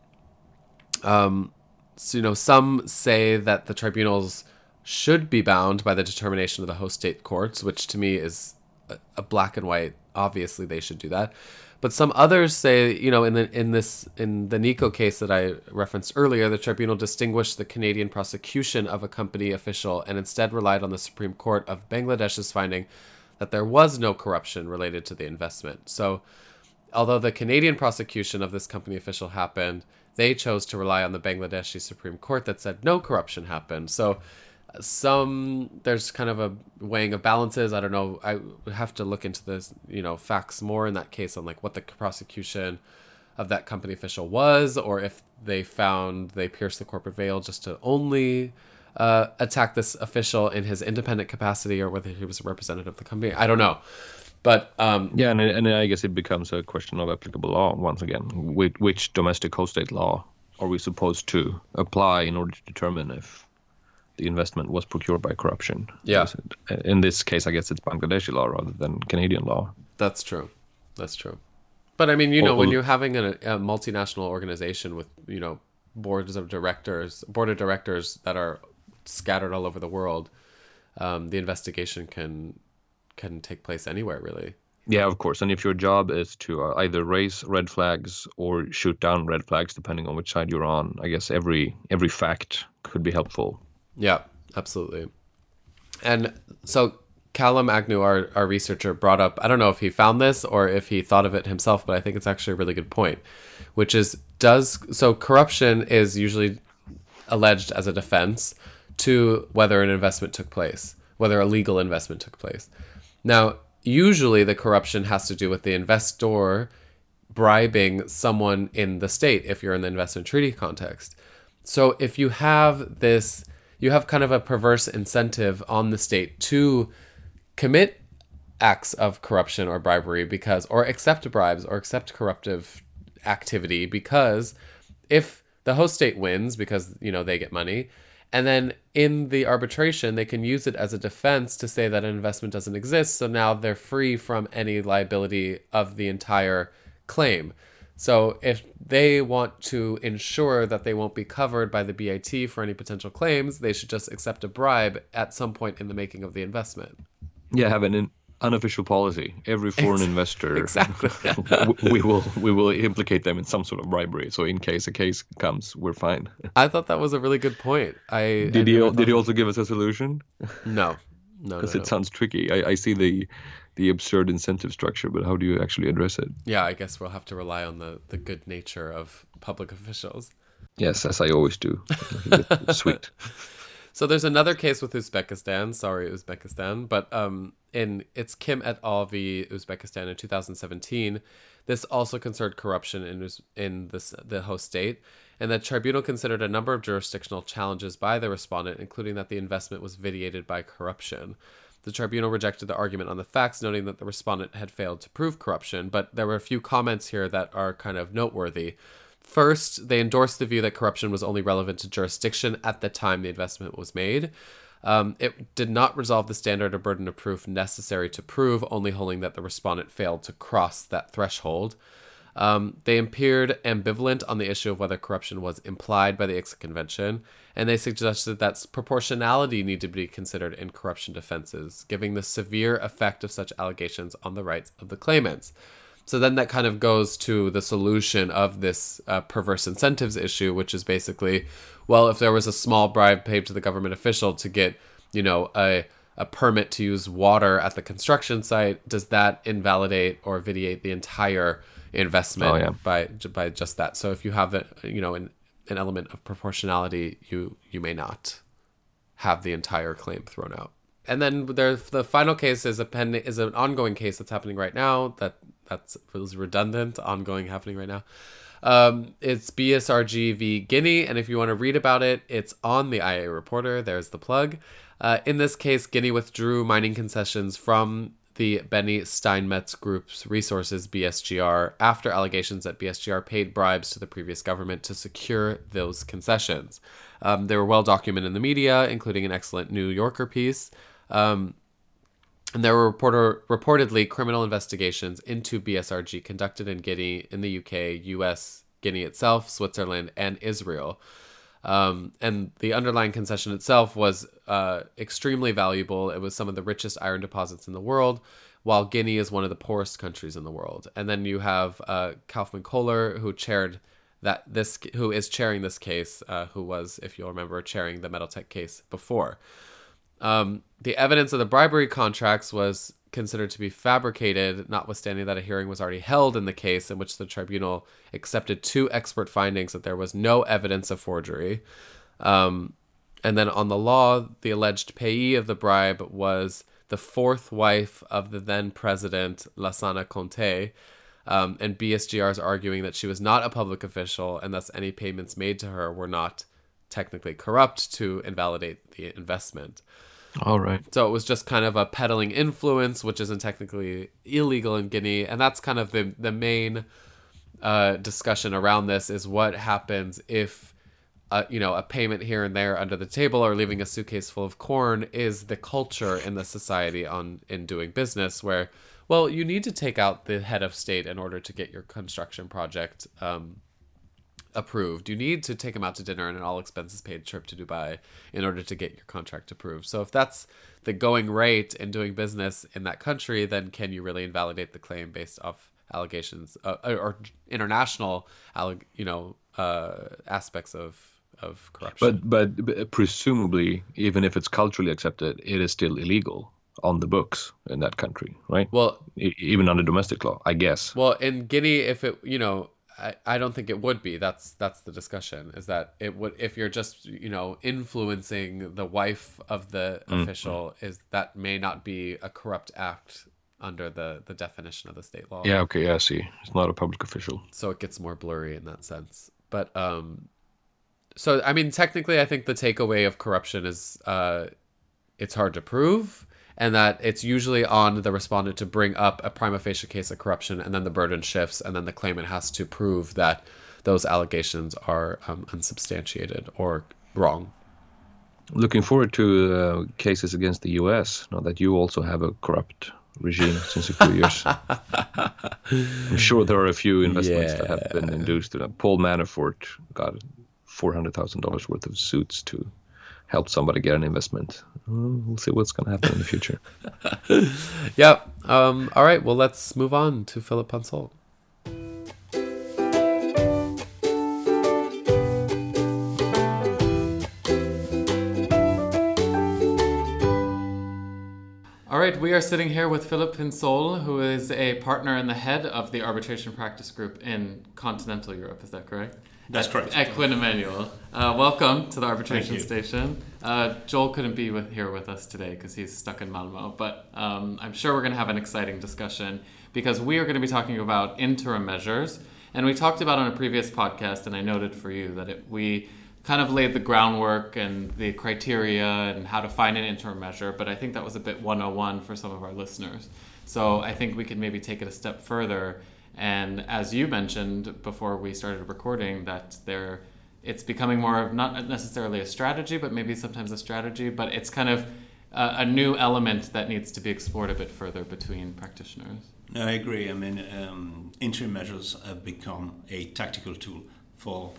Um so you know some say that the tribunals should be bound by the determination of the host state courts which to me is a, a black and white obviously they should do that but some others say you know in the in this in the Niko case that i referenced earlier the tribunal distinguished the canadian prosecution of a company official and instead relied on the supreme court of bangladesh's finding that there was no corruption related to the investment. So, although the Canadian prosecution of this company official happened, they chose to rely on the Bangladeshi Supreme Court that said no corruption happened. So some there's kind of a weighing of balances. I don't know. I would have to look into this, you know, facts more in that case on like what the prosecution of that company official was, or if they found they pierced the corporate veil just to only uh, attack this official in his independent capacity, or whether he was a representative of the company. I don't know. But um, yeah, and, and I guess it becomes a question of applicable law once again. Which, which domestic host state law are we supposed to apply in order to determine if the investment was procured by corruption? Yeah. In this case, I guess it's Bangladeshi law rather than Canadian law. That's true. That's true. But I mean, you know, when you're having a, a multinational organization with you know boards of directors, board of directors that are scattered all over the world, um, the investigation can can take place anywhere, really. Yeah, of course. And if your job is to uh, either raise red flags or shoot down red flags, depending on which side you're on, I guess every every fact could be helpful. Yeah, absolutely. And so Callum Agnew, our, our researcher, brought up I don't know if he found this or if he thought of it himself, but I think it's actually a really good point, which is does so corruption is usually alleged as a defense to whether an investment took place, whether a legal investment took place. Now, usually the corruption has to do with the investor bribing someone in the state if you're in the investment treaty context. So if you have this, you have kind of a perverse incentive on the state to commit acts of corruption or bribery because, or accept bribes or accept corruptive activity because if the host state wins because, you know, they get money, and then in the arbitration, they can use it as a defense to say that an investment doesn't exist. So now they're free from any liability of the entire claim. So if they want to ensure that they won't be covered by the BIT for any potential claims, they should just accept a bribe at some point in the making of the investment. Yeah, have an unofficial policy. Every foreign investor, [laughs] exactly, we will we will implicate them in some sort of bribery. So in case a case comes, we're fine. I thought that was a really good point. I did I he did he also give us a solution? No, no, [laughs] because no, it no. sounds tricky. I, I see the the absurd incentive structure, but how do you actually address it? Yeah, I guess we'll have to rely on the the good nature of public [laughs] officials. Yes, as I always do. [laughs] Sweet. So there's another case with Uzbekistan. Sorry, Uzbekistan, but um, in it's Kim et al. v. Uzbekistan in 2017. This also concerned corruption in in this the host state, and the tribunal considered a number of jurisdictional challenges by the respondent, including that the investment was vitiated by corruption. The tribunal rejected the argument on the facts, noting that the respondent had failed to prove corruption, but there were a few comments here that are kind of noteworthy. First, they endorsed the view that corruption was only relevant to jurisdiction at the time the investment was made. Um, it did not resolve the standard or burden of proof necessary to prove, only holding that the respondent failed to cross that threshold. Um, they appeared ambivalent on the issue of whether corruption was implied by the ICSID Convention, and they suggested that proportionality need to be considered in corruption defenses, giving the severe effect of such allegations on the rights of the claimants. So then that kind of goes to the solution of this uh, perverse incentives issue, which is basically, well, if there was a small bribe paid to the government official to get, you know, a a permit to use water at the construction site, does that invalidate or vitiate the entire investment Oh, yeah. by by just that? So if you have a, you know an, an element of proportionality, you you may not have the entire claim thrown out. And then there's the final case is a pen is an ongoing case that's happening right now that that's feels redundant ongoing happening right now. Um, it's BSGR v Guinea, and if you want to read about it, it's on the IA Reporter. There's the plug. Uh, in this case, Guinea withdrew mining concessions from the Benny Steinmetz Group's resources, BSGR, after allegations that BSGR paid bribes to the previous government to secure those concessions. Um, they were well documented in the media, including an excellent New Yorker piece. Um, and there were reporter, reportedly criminal investigations into BSGR conducted in Guinea, in the UK, US, Guinea itself, Switzerland, and Israel. Um, and the underlying concession itself was uh, extremely valuable. It was some of the richest iron deposits in the world, while Guinea is one of the poorest countries in the world. And then you have uh, Kaufmann-Kohler, who chaired that this, who is chairing this case, uh, who was, if you'll remember, chairing the Metal Tech case before. Um, the evidence of the bribery contracts was considered to be fabricated, notwithstanding that a hearing was already held in the case in which the tribunal accepted two expert findings that there was no evidence of forgery. Um, and then on the law, the alleged payee of the bribe was the fourth wife of the then president, Lansana Conté. Um, and BSGR is arguing that she was not a public official, and thus any payments made to her were not technically corrupt to invalidate the investment. All right. So it was just kind of a peddling influence, which isn't technically illegal in Guinea, and that's kind of the the main uh, discussion around this is what happens if. Uh, you know, a payment here and there under the table or leaving a suitcase full of corn is the culture in the society on in doing business where well you need to take out the head of state in order to get your construction project um, approved. You need to take him out to dinner and an all expenses paid trip to Dubai in order to get your contract approved. So if that's the going rate in doing business in that country, then can you really invalidate the claim based off allegations uh, or international, you know, uh, aspects of of corruption? But, but but presumably, even if it's culturally accepted, it is still illegal on the books in that country, right? Well, e- even under domestic law, I guess. Well, in Guinea, if it, you know, I, I don't think it would be. That's that's the discussion. Is that it would if you're just you know influencing the wife of the Mm-hmm. official is that may not be a corrupt act under the the definition of the state law. Yeah. Okay. Yeah. I see. It's not a public official. So it gets more blurry in that sense. But um, so I mean, technically, I think the takeaway of corruption is uh, it's hard to prove and that it's usually on the respondent to bring up a prima facie case of corruption, and then the burden shifts, and then the claimant has to prove that those allegations are um, unsubstantiated or wrong. Looking forward to uh, cases against the U.S. Now that you also have a corrupt regime since a few years. [laughs] I'm sure there are a few investments that have been induced. Paul Manafort got four hundred thousand dollars worth of suits to help somebody get an investment. We'll see what's going to happen in the future. [laughs] yep. Um, all right. Well, let's move on to Philip Pinsolle. All right, we are sitting here with Philip Pinsolle, who is a partner and the head of the arbitration practice group in continental Europe. Is that correct? That's correct. At Quinn Emanuel. Uh, welcome to the arbitration station. Uh, Joel couldn't be with, here with us today because he's stuck in Malmo, but um, I'm sure we're going to have an exciting discussion because we are going to be talking about interim measures. And we talked about on a previous podcast, and I noted for you that it, we kind of laid the groundwork and the criteria and how to find an interim measure, but I think that was a bit 101 for some of our listeners. So I think we could maybe take it a step further. And as you mentioned before we started recording, that there, it's becoming more of not necessarily a strategy, but maybe sometimes a strategy, but it's kind of a, a new element that needs to be explored a bit further between practitioners. No, I agree. I mean, um, interim measures have become a tactical tool for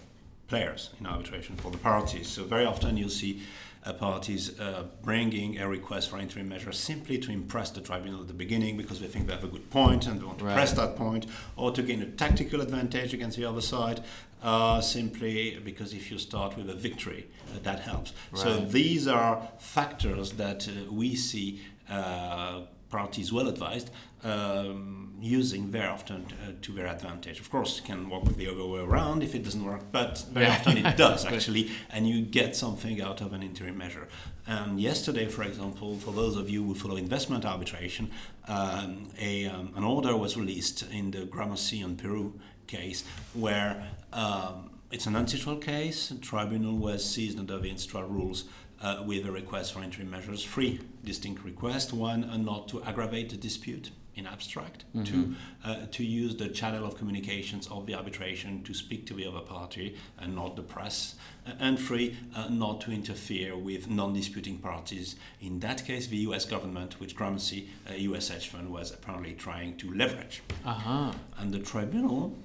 players in arbitration, for the parties. So very often you'll see uh, parties uh, bringing a request for interim measures simply to impress the tribunal at the beginning because they think they have a good point and they want to Right. press that point, or to gain a tactical advantage against the other side, uh, simply because if you start with a victory, uh, that helps. So these are factors that uh, we see uh, parties well advised um, using very often uh, to their advantage. Of course, it can work the other way around if it doesn't work, but very Yeah. often it [laughs] does actually, and you get something out of an interim measure. And yesterday, for example, for those of you who follow investment arbitration, um, a, um, an order was released in the Gramercy and Peru case where um, it's an Uncitral case. The tribunal was seized under the Uncitral rules uh, with a request for interim measures, three distinct requests. One, uh, not to aggravate the dispute in abstract. Two, uh, to use the channel of communications of the arbitration to speak to the other party and not the press. Uh, and three, uh, not to interfere with non-disputing parties. In that case, the U.S. government, which Gramercy, a U.S. hedge fund, was apparently trying to leverage Uh huh. and the tribunal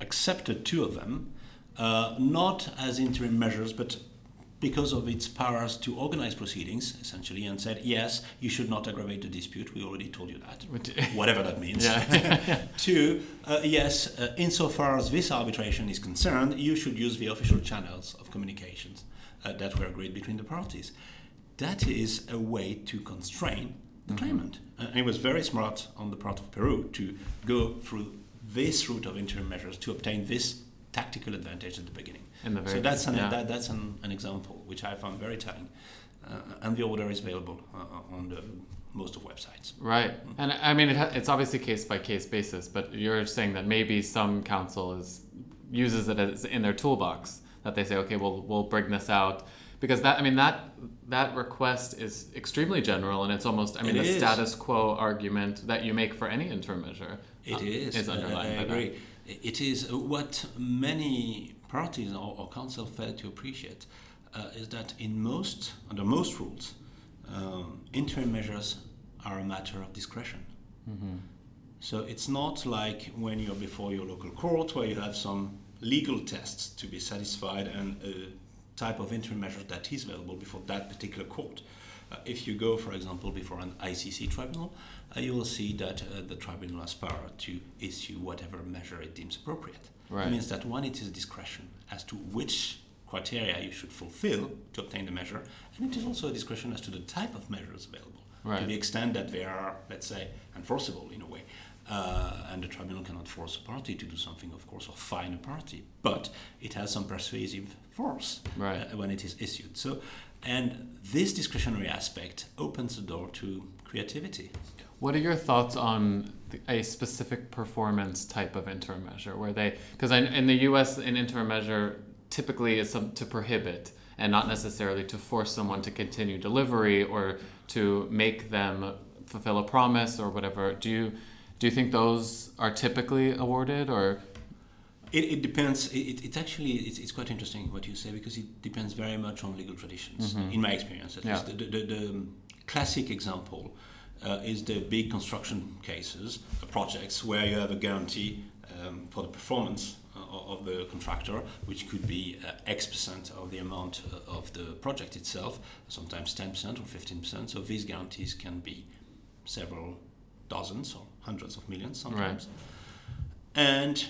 accepted two of them, uh, not as interim measures, but because of its powers to organize proceedings, essentially, and said, yes, you should not aggravate the dispute. We already told you that, [laughs] whatever that means. [laughs] Yeah. Two, uh, yes, uh, insofar as this arbitration is concerned, you should use the official channels of communications uh, that were agreed between the parties. That is a way to constrain the claimant. Uh, and it was very smart on the part of Peru to go through this route of interim measures to obtain this tactical advantage at the beginning. In the so that's an, yeah. that, that's an, an example which I found very telling. Uh, and the order is available uh, on the most of websites. Right, and I mean it ha- it's obviously case by case basis, but you're saying that maybe some counsel is uses it as in their toolbox that they say, okay, we'll we'll bring this out because that I mean that that request is extremely general and it's almost I mean It the is. status quo argument that you make for any interim measure. It uh, is. is uh, underlined I agree. It is what many parties or, or counsel fail to appreciate uh, is that in most, under most rules, um, interim measures are a matter of discretion. So it's not like when you're before your local court where you have some legal tests to be satisfied and a type of interim measure that is available before that particular court. Uh, if you go, for example, before an ICC tribunal, you will see that uh, the tribunal has power to issue whatever measure it deems appropriate. Right. It means that one, it is a discretion as to which criteria you should fulfill to obtain the measure, and it is also a discretion as to the type of measures available to the extent that they are, let's say, enforceable in a way. Uh, and the tribunal cannot force a party to do something, of course, or fine a party, but it has some persuasive force Right. uh, when it is issued. So, and this discretionary aspect opens the door to creativity. What are your thoughts on a specific performance type of interim measure where they, because in the US, an interim measure typically is some, to prohibit and not necessarily to force someone to continue delivery or to make them fulfill a promise or whatever. Do you, do you think those are typically awarded or? It, it depends. It, it, it actually it's, it's quite interesting what you say because it depends very much on legal traditions. Mm-hmm. In my experience, at Yeah. least, the, the, the classic example uh, is the big construction cases, uh, projects where you have a guarantee um, for the performance uh, of the contractor, which could be uh, X percent of the amount uh, of the project itself, sometimes 10% or 15%. So these guarantees can be several dozens or hundreds of millions sometimes and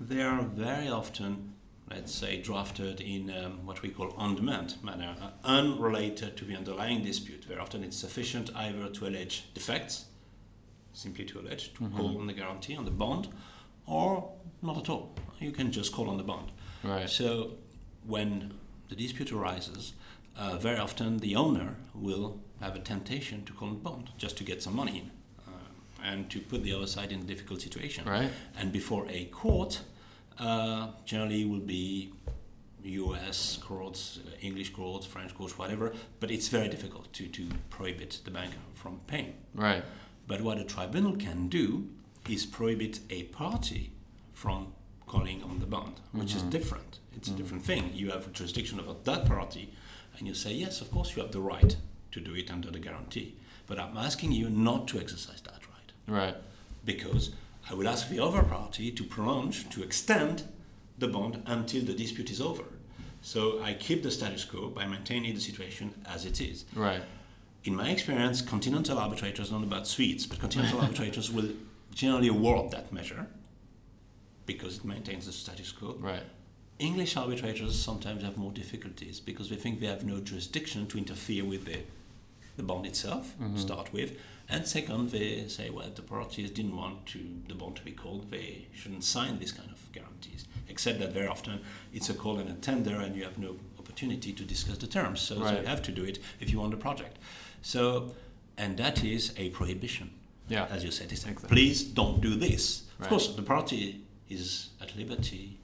they are very often, let's say, drafted in um, what we call on-demand manner, uh, unrelated to the underlying dispute. Very often, it's sufficient either to allege defects, simply to allege, to call on the guarantee on the bond, or not at all. You can just call on the bond. Right. So, when the dispute arises, uh, very often the owner will have a temptation to call on the bond just to get some money in uh, and to put the other side in a difficult situation. Right. And before a court, uh, generally will be U.S. courts, uh, English courts, French courts, whatever. But it's very difficult to, to prohibit the bank from paying. Right. But what a tribunal can do is prohibit a party from calling on the bond, which is different. It's a different thing. You have jurisdiction over that party, and you say, yes, of course, you have the right to do it under the guarantee. But I'm asking you not to exercise that right Right. because I will ask the other party to prolong, to extend the bond until the dispute is over. So I keep the status quo by maintaining the situation as it is. Right. In my experience, continental arbitrators, not about Swedes, but continental [laughs] arbitrators will generally award that measure because it maintains the status quo. Right. English arbitrators sometimes have more difficulties because they think they have no jurisdiction to interfere with the, the bond itself, Mm-hmm. to start with. And second, they say, well, the parties didn't want to the bond to be called, they shouldn't sign this kind of guarantees. Except that very often it's a call and a tender, and you have no opportunity to discuss the terms. So, so you have to do it if you want the project. So, and that is a prohibition. Yeah. As you said, it's like, Exactly. please don't do this. Right. Of course, the party is at liberty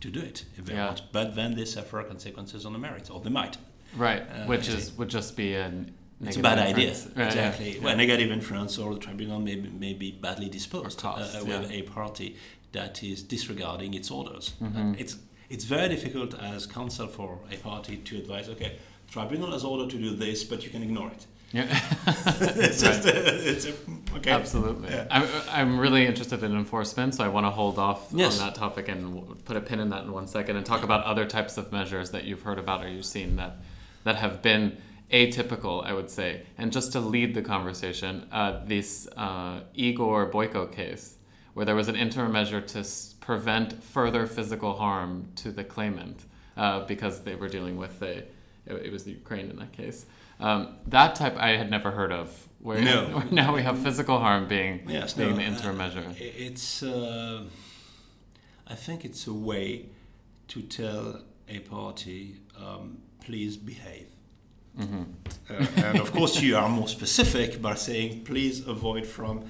to do it if they Yeah. want, but then they suffer consequences on the merits, or they might. Right. Uh, Which is would just be an. It's a bad idea. Right, yeah. exactly. Well, negative influence, or the tribunal may, be- may be badly disposed Or costs, uh, with yeah. a party that is disregarding its orders. Mm-hmm. Uh, it's it's very difficult as counsel for a party to advise. Okay, tribunal has ordered to do this, but you can ignore it. Yeah. [laughs] it's just it's a, okay. Absolutely. Yeah. I'm, I'm really interested in enforcement, so I want to hold off Yes. on that topic and put a pin in that in one second and talk about other types of measures that you've heard about or you've seen that, that have been atypical, I would say. And just to lead the conversation, uh, this uh, Igor Boyko case, where there was an interim measure to s- prevent further physical harm to the claimant uh, because they were dealing with the, it, it was the Ukraine in that case. Um, that type I had never heard of. Where, No. [laughs] where now we have physical harm being Yes, being no, the interim measure. I- It's, uh, I think it's a way to tell a party, um, please behave. Mm-hmm. Uh, and of course, you are more specific by saying, please avoid from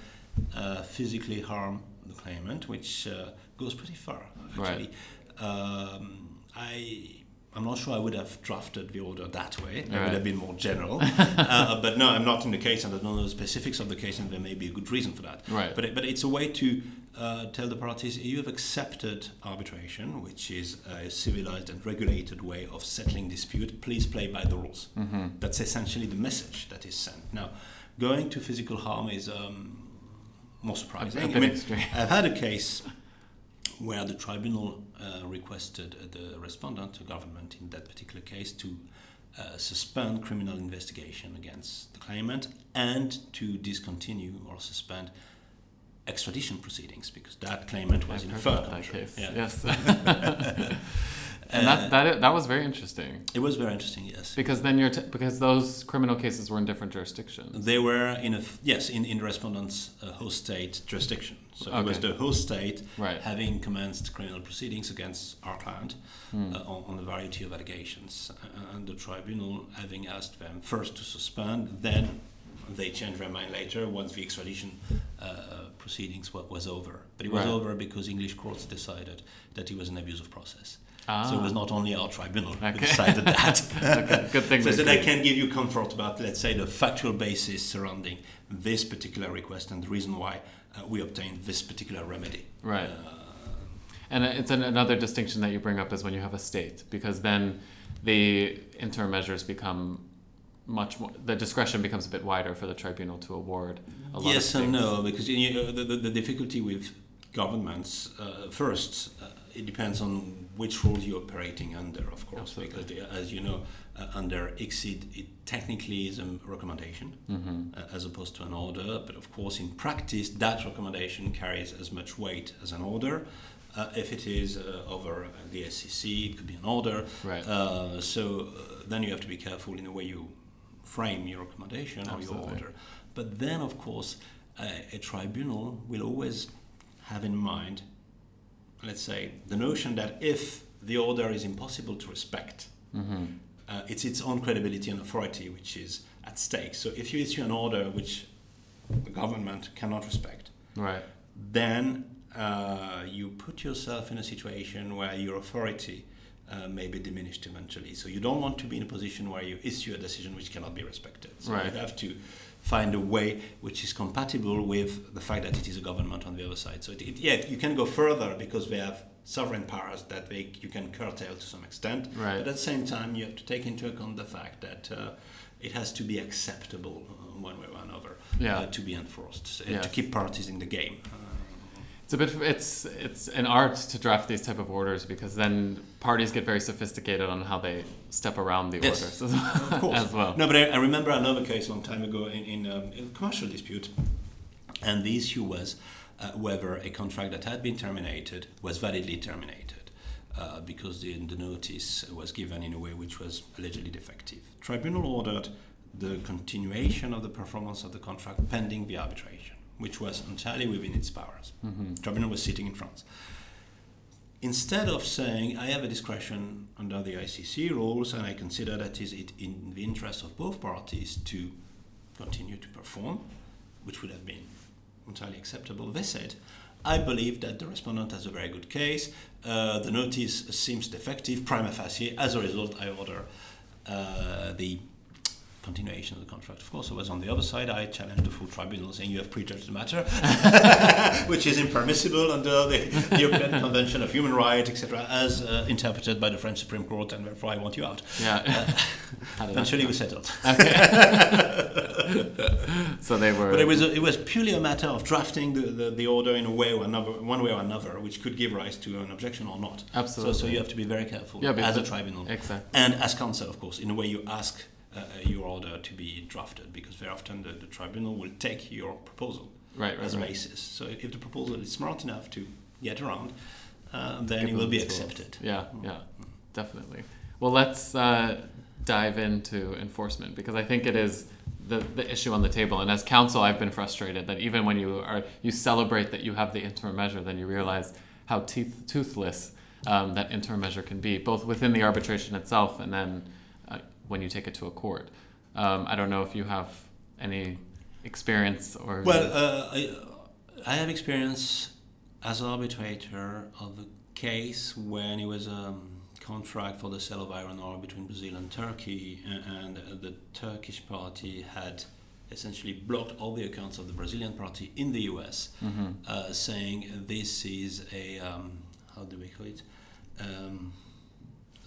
uh, physically harm the claimant, which uh, goes pretty far, actually. Um, I. I'm not sure I would have drafted the order that way. I Right. would have been more general. [laughs] uh, but no, I'm not in the case, and I don't know the specifics of the case, and there may be a good reason for that. Right. But, it, but it's a way to uh, tell the parties you have accepted arbitration, which is a civilized and regulated way of settling dispute. Please play by the rules. Mm-hmm. That's essentially the message that is sent. Now, going to physical harm is um, more surprising. I mean. I've had a case where the tribunal uh, requested the respondent, the government in that particular case, to uh, suspend criminal investigation against the claimant and to discontinue or suspend extradition proceedings because that claimant was I've in a third country. case. Yeah. [laughs] Yes. [laughs] and that, that that was very interesting It was very interesting, yes. because then you're t- because those criminal cases were in different jurisdictions. They were in a yes in, in the respondent's uh, host state jurisdiction. So it was the host state Right. having commenced criminal proceedings against our client Hmm. uh, on, on a variety of allegations, uh, and the tribunal having asked them first to suspend, then they changed their mind later once the extradition uh, proceedings wa- was over. But it was Right. over because English courts decided that it was an abusive of process. So Ah. it was not only our tribunal who decided [laughs] that. Okay, good thing [laughs] So that I can give you comfort about, let's say, the factual basis surrounding this particular request and the reason why uh, we obtained this particular remedy. Right. Uh, And it's an, another distinction that you bring up is when you have a state, because then the interim measures become much more. The discretion becomes a bit wider for the tribunal to award. A lot yes and no, because you know, the, the, the difficulty with governments, uh, first, uh, it depends on which rules you're operating under, of course, Absolutely. because they, as you know, uh, under it technically is a recommendation Mm-hmm. uh, as opposed to an order, but of course, in practice, that recommendation carries as much weight as an order. Uh, if it is uh, over uh, the SCC, it could be an order. Right. Uh, so then you have to be careful in the way you frame your recommendation or your Absolutely. order. But then, of course, uh, a tribunal will always have in mind, let's say, the notion that if the order is impossible to respect, Mm-hmm. Uh, it's its own credibility and authority which is at stake. So if you issue an order which the government cannot respect, Right. then uh, you put yourself in a situation where your authority uh, may be diminished eventually. So you don't want to be in a position where you issue a decision which cannot be respected. So Right. you have to find a way which is compatible with the fact that it is a government on the other side. So it, it, yeah, you can go further because they have sovereign powers that they, you can curtail to some extent. Right. But at the same time, you have to take into account the fact that uh, it has to be acceptable uh, one way or another Yeah. uh, to be enforced, uh, to keep parties in the game. Uh, It's a bit. It's it's an art to draft these type of orders because then parties get very sophisticated on how they step around the Yes, orders of [laughs] course. as well. No, but I, I remember another case a long time ago in, in, um, in a commercial dispute, and the issue was uh, whether a contract that had been terminated was validly terminated. Uh, because the, the notice was given in a way which was allegedly defective. Tribunal ordered the continuation of the performance of the contract pending the arbitration, which was entirely within its powers. Tribunal was sitting in France instead of saying I have a discretion under the ICC rules and I consider that is it in the interest of both parties to continue to perform, which would have been entirely acceptable, they said, I believe that the respondent has a very good case. Uh, the notice seems defective, prima facie. As a result, I order uh, the continuation of the contract. Of course, I was on the other side. I challenged the full tribunal, saying you have prejudged the matter, [laughs] which is impermissible under the, the [laughs] European Convention of Human Rights, etc., as uh, interpreted by the French Supreme Court, and therefore I want you out. Yeah. [laughs] That Eventually, we settled. so they were. But it was a, it was purely a matter of drafting the, the, the order in a way or another, one way or another, which could give rise to an objection or not. Absolutely. So, so you have to be very careful Yeah, as a tribunal Exactly. and as counsel, of course, in a way you ask uh, your order to be drafted, because very often the, the tribunal will take your proposal Right, right, as a right. basis. So if the proposal is smart enough to get around, uh, then Give it will be accepted. Yeah, yeah, definitely. Well, let's uh, dive into enforcement because I think it is the, the issue on the table. And as counsel, I've been frustrated that even when you are you celebrate that you have the interim measure, then you realize how teeth, toothless um, that interim measure can be, both within the arbitration itself and then uh, when you take it to a court. Um, I don't know if you have any experience or Well, uh, I, I have experience as an arbitrator of a case when it was a contract for the sale of iron ore between Brazil and Turkey, and the Turkish party had essentially blocked all the accounts of the Brazilian party in the US, uh, saying this is a um, how do we call it? Um,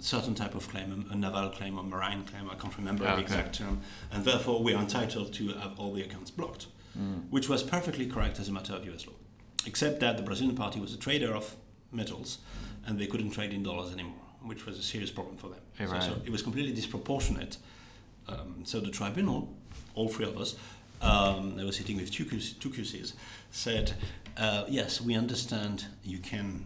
certain type of claim, a, naval claim or marine claim, I can't remember Ah, the exact term, and therefore we are entitled to have all the accounts blocked, which was perfectly correct as a matter of US law, except that the Brazilian party was a trader of metals and they couldn't trade in dollars anymore, which was a serious problem for them. Yeah, So- right. so, it was completely disproportionate. Um, so the tribunal, all three of us, um, they were sitting with two, two QCs, said, uh, yes, we understand you can,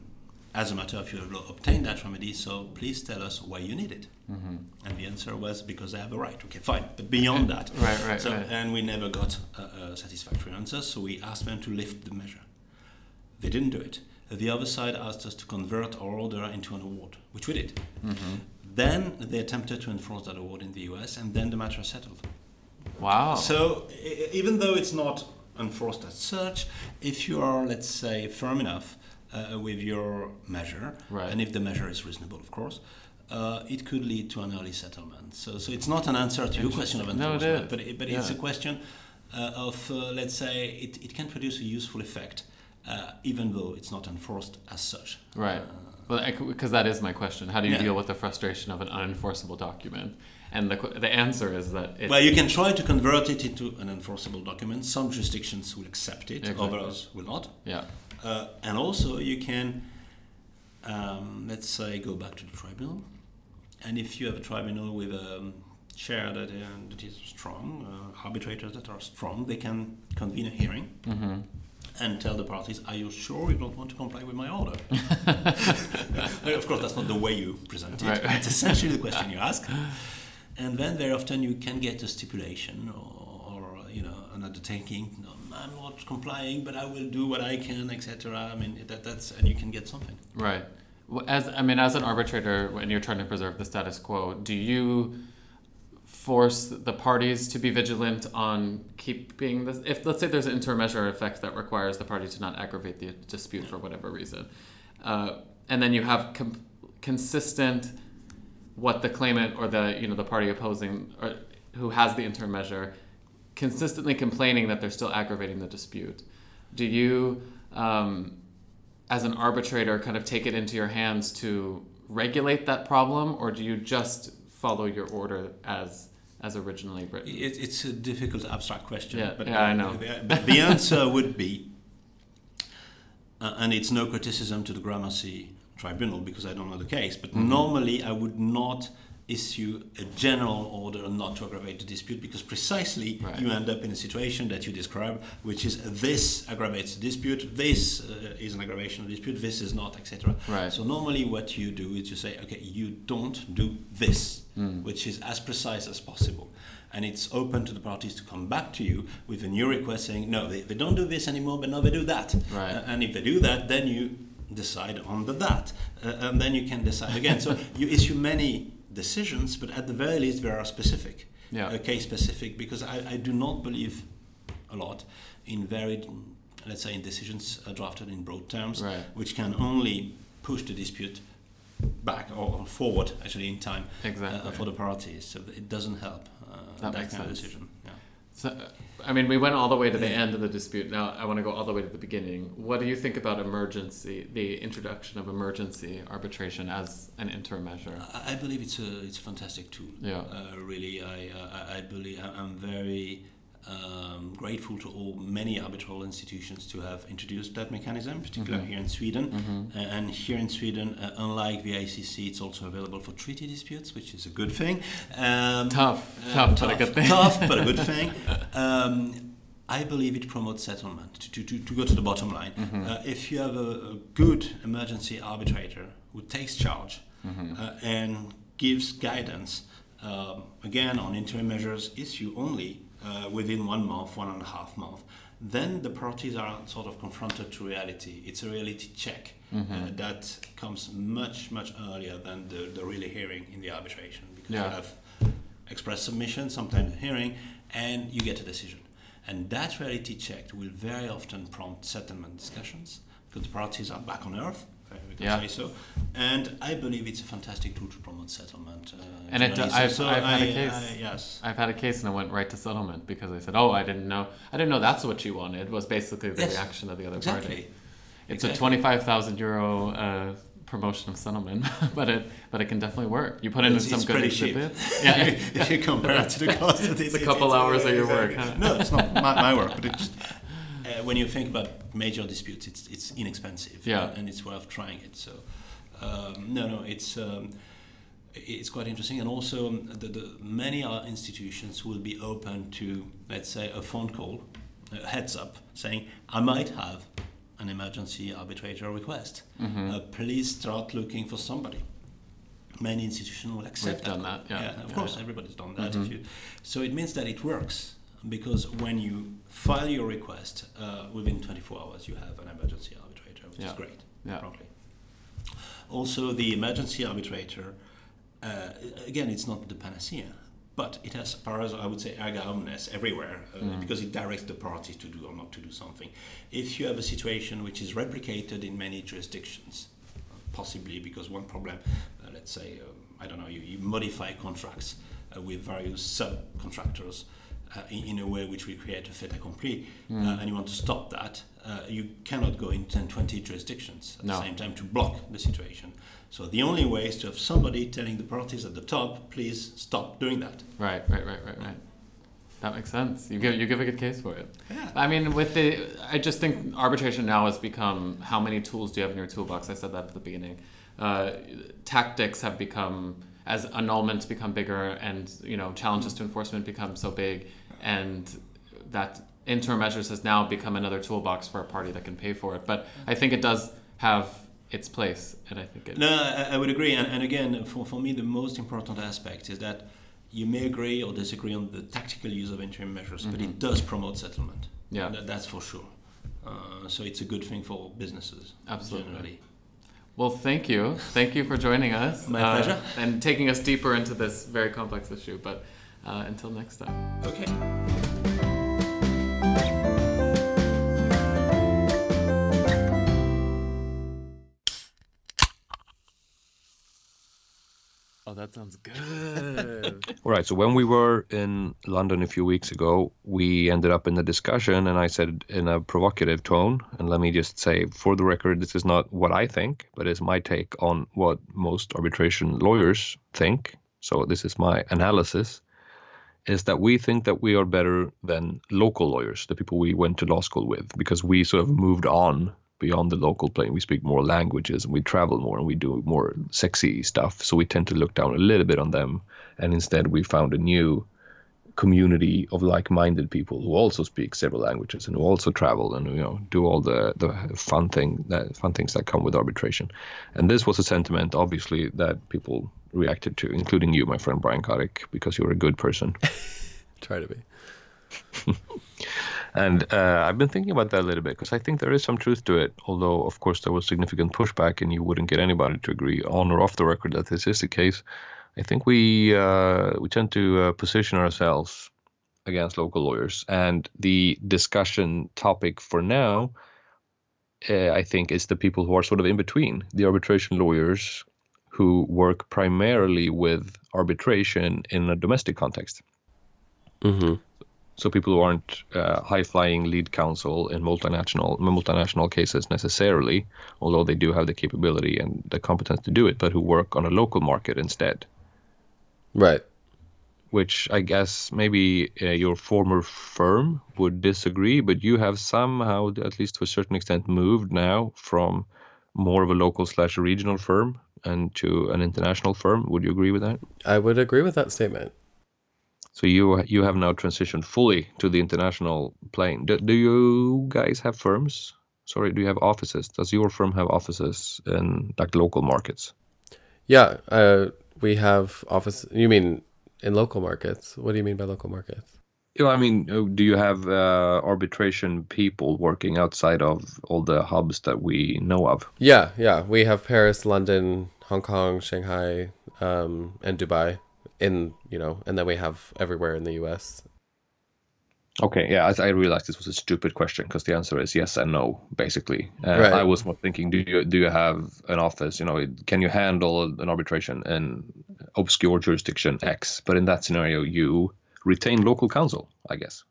as a matter of your law, obtain that remedy, so please tell us why you need it. Mm-hmm. And the answer was because I have a right. Okay, fine. But beyond that, [laughs] Right, right, so, right. and we never got a, a satisfactory answer, so we asked them to lift the measure. They didn't do it. The other side asked us to convert our order into an award, which we did. Mm-hmm. Then they attempted to enforce that award in the US, and then the matter settled. wow. So even though it's not enforced as such, if you are, let's say, firm enough uh, with your measure, Right. and if the measure is reasonable, of course, uh, it could lead to an early settlement. So, so it's not an answer to your question of Interesting. No, it enforcement, but, it, but it's a question uh, of, uh, let's say, it, it can produce a useful effect, uh, even though it's not enforced as such. Right. Well, because that is my question. How do you Yeah. deal with the frustration of an unenforceable document? And the, the answer is that it, Well, you can try to convert it into an enforceable document. Some jurisdictions will accept it, Exactly. others will not. yeah, Uh, and also, you can, um, let's say, go back to the tribunal. And if you have a tribunal with a um, chair that, uh, that is strong, uh, arbitrators that are strong, they can convene a hearing Mm-hmm. and tell the parties, Are you sure you don't want to comply with my order? [laughs] of course, that's not the way you present it. Right. It's essentially the question you ask. And then very often you can get a stipulation or, or you know an undertaking. I'm not complying, but I will do what I can, etc. I mean that, that's and you can get something. right. As I mean, as an arbitrator, when you're trying to preserve the status quo, do you force the parties to be vigilant on keeping this? If let's say there's an intermeasure effect that requires the party to not aggravate the dispute for whatever reason, uh, and then you have com- consistent what the claimant or the you know the party opposing or who has the intermeasure consistently complaining that they're still aggravating the dispute. Do you, um, as an arbitrator, kind of take it into your hands to regulate that problem, or do you just follow your order as as originally written? It, it's a difficult abstract question. Yeah, but yeah, I know. The, the answer would be, uh, and it's no criticism to the Gramercy Tribunal because I don't know the case, but Mm-hmm. normally I would not issue a general order not to aggravate the dispute because precisely Right. you end up in a situation that you describe, which is this aggravates the dispute, this uh, is an aggravation of the dispute, this is not, etc. Right. So normally what you do is you say, okay, you don't do this, Mm. which is as precise as possible. And it's open to the parties to come back to you with a new request saying, no, they, they don't do this anymore, but now they do that. Right. Uh, and if they do that, then you decide on the that. Uh, and then you can decide again. so [laughs] you issue many decisions, but at the very least, they are specific, Yeah. uh, case specific, because I, I do not believe a lot in varied, let's say, in decisions uh, drafted in broad terms, Right. which can only push the dispute back or forward actually in time Exactly. uh, for the parties. So it doesn't help uh, That that, kind of decision. So, uh, I mean, we went all the way to the end of the dispute. Now I want to go all the way to the beginning. What do you think about emergency, the introduction of emergency arbitration as an interim measure? I, I believe it's a it's a fantastic tool. Yeah. Uh, really, I, I I believe I'm very um, grateful to all many arbitral institutions to have introduced that mechanism, particularly Mhm. here in Sweden. Mm-hmm. Uh, and here in Sweden, uh, unlike the ICC, it's also available for treaty disputes, which is a good thing. Um, Tough, uh, tough, but a good thing. Tough, but a good [laughs] thing. Um, I believe it promotes settlement. To, to, to, to go to the bottom line, Mm-hmm. uh, if you have a, a good emergency arbitrator who takes charge Mm-hmm. uh, and gives guidance um, again on interim measures issue only uh, within one month, one and a half month, then the parties are sort of confronted to reality. It's a reality check Mm-hmm. uh, that comes much, much earlier than the, the really hearing in the arbitration because Yeah. you have express submission, sometimes a hearing, and you get a decision. And that reality check will very often prompt settlement discussions because the parties are back on earth, we can Yeah. say so. And I believe it's a fantastic tool to promote settlement. Uh, And it generally. I've- I've had a case. I- yes. I've had a case and I went right to settlement because I said, "Oh, I didn't know. I didn't know that's what you wanted." Was basically the Yes, reaction of the other Exactly. party. It's Exactly. a twenty-five thousand euro uh, promotion of settlement, [laughs] but it but it can definitely work. You put in It's- some it's good exhibits. Yeah, [laughs] if you compare it to the cost of [laughs] It's a couple hours of your work, huh? No, it's not my, my work, but it's, uh, when you think about major disputes, it's it's inexpensive, Yeah. and, and it's worth trying it. So, um, no, no, it's. Um, it's quite interesting, and also um, the, the many other institutions will be open to, let's say, a phone call, a heads up, saying, "I might have an emergency arbitrator request. Mm-hmm. Uh, please start looking for somebody." Many institutions will accept We've done that, yeah. of Yeah, course, everybody's done that. Mhm. If you, so it means that it works because when you file your request uh, within 24 hours, you have an emergency arbitrator, which Yeah. is great. Yeah. Promptly. Also, the emergency arbitrator, uh, again, it's not the panacea, but it has powers, I would say, erga omnes everywhere uh, Mm. because it directs the parties to do or not to do something. If you have a situation which is replicated in many jurisdictions, possibly because one problem, uh, let's say, um, I don't know, you, you modify contracts uh, with various subcontractors uh, in, in a way which will create a fait accompli, Mm. uh, and you want to stop that, uh, you cannot go in 10, 20 jurisdictions at No. the same time to block the situation. So the only way is to have somebody telling the parties at the top, please stop doing that. Right, right, right, right, right. That makes sense. You give you give a good case for it. Yeah. I mean, with the, I just think arbitration now has become how many tools do you have in your toolbox? I said that at the beginning. Uh, tactics have become as annulments become bigger, and you know challenges to enforcement become so big, and that interim measures has now become another toolbox for a party that can pay for it. But I think it does have its place, and I think it. No, I, I would agree. And, and again, for, for me, the most important aspect is that you may agree or disagree on the tactical use of interim measures, but it does promote settlement. Mm-hmm. Yeah. That, that's for sure. Uh, so it's a good thing for businesses. Absolutely. Generally. Well, thank you. Thank you for joining us. My uh, pleasure. And taking us deeper into this very complex issue. But uh, until next time. Okay. Oh, that sounds good. [laughs] All right. So when we were in London a few weeks ago, we ended up in a discussion, and I said in a provocative tone, and let me just say, for the record, this is not what I think, but it's my take on what most arbitration lawyers think. So this is my analysis. Is that we think that we are better than local lawyers, the people we went to law school with, because we sort of moved on beyond the local plane. We speak more languages and we travel more and we do more sexy stuff. So we tend to look down a little bit on them. And instead, we found a new community of like-minded people who also speak several languages and who also travel and you know do all the the fun thing that fun things that come with arbitration. And this was a sentiment, obviously, that people reacted to, including you, my friend Brian Kotick, because you're a good person. [laughs] Try to be. [laughs] And uh, I've been thinking about that a little bit because I think there is some truth to it. Although, of course, there was significant pushback, and you wouldn't get anybody to agree on or off the record that this is the case. I think we uh, we tend to uh, position ourselves against local lawyers, and the discussion topic for now, uh, I think, is the people who are sort of in between the arbitration lawyers who work primarily with arbitration in a domestic context. Mm-hmm. So people who aren't uh, high-flying lead counsel in multinational multinational cases necessarily, although they do have the capability and the competence to do it, but who work on a local market instead. Right. Which I guess maybe uh, your former firm would disagree, but you have somehow, at least to a certain extent, moved now from more of a local slash regional firm and to an international firm. Would you agree with that? I would agree with that statement. So you you have now transitioned fully to the international plane. Do, do you guys have firms? Sorry, do you have offices? Does your firm have offices in like local markets? Yeah, uh, we have office. You mean in local markets. What do you mean by local markets? You know, I mean, uh, do you have uh, arbitration people working outside of all the hubs that we know of? Yeah, yeah. We have Paris, London, Hong Kong, Shanghai, um, and Dubai in, you know, and then we have everywhere in the US. Okay, yeah, I, I realized this was a stupid question because the answer is yes and no, basically. Uh, Right. I was more thinking, do you do you have an office? You know, can you handle an arbitration in obscure jurisdiction X? But in that scenario, you retain local counsel, I guess.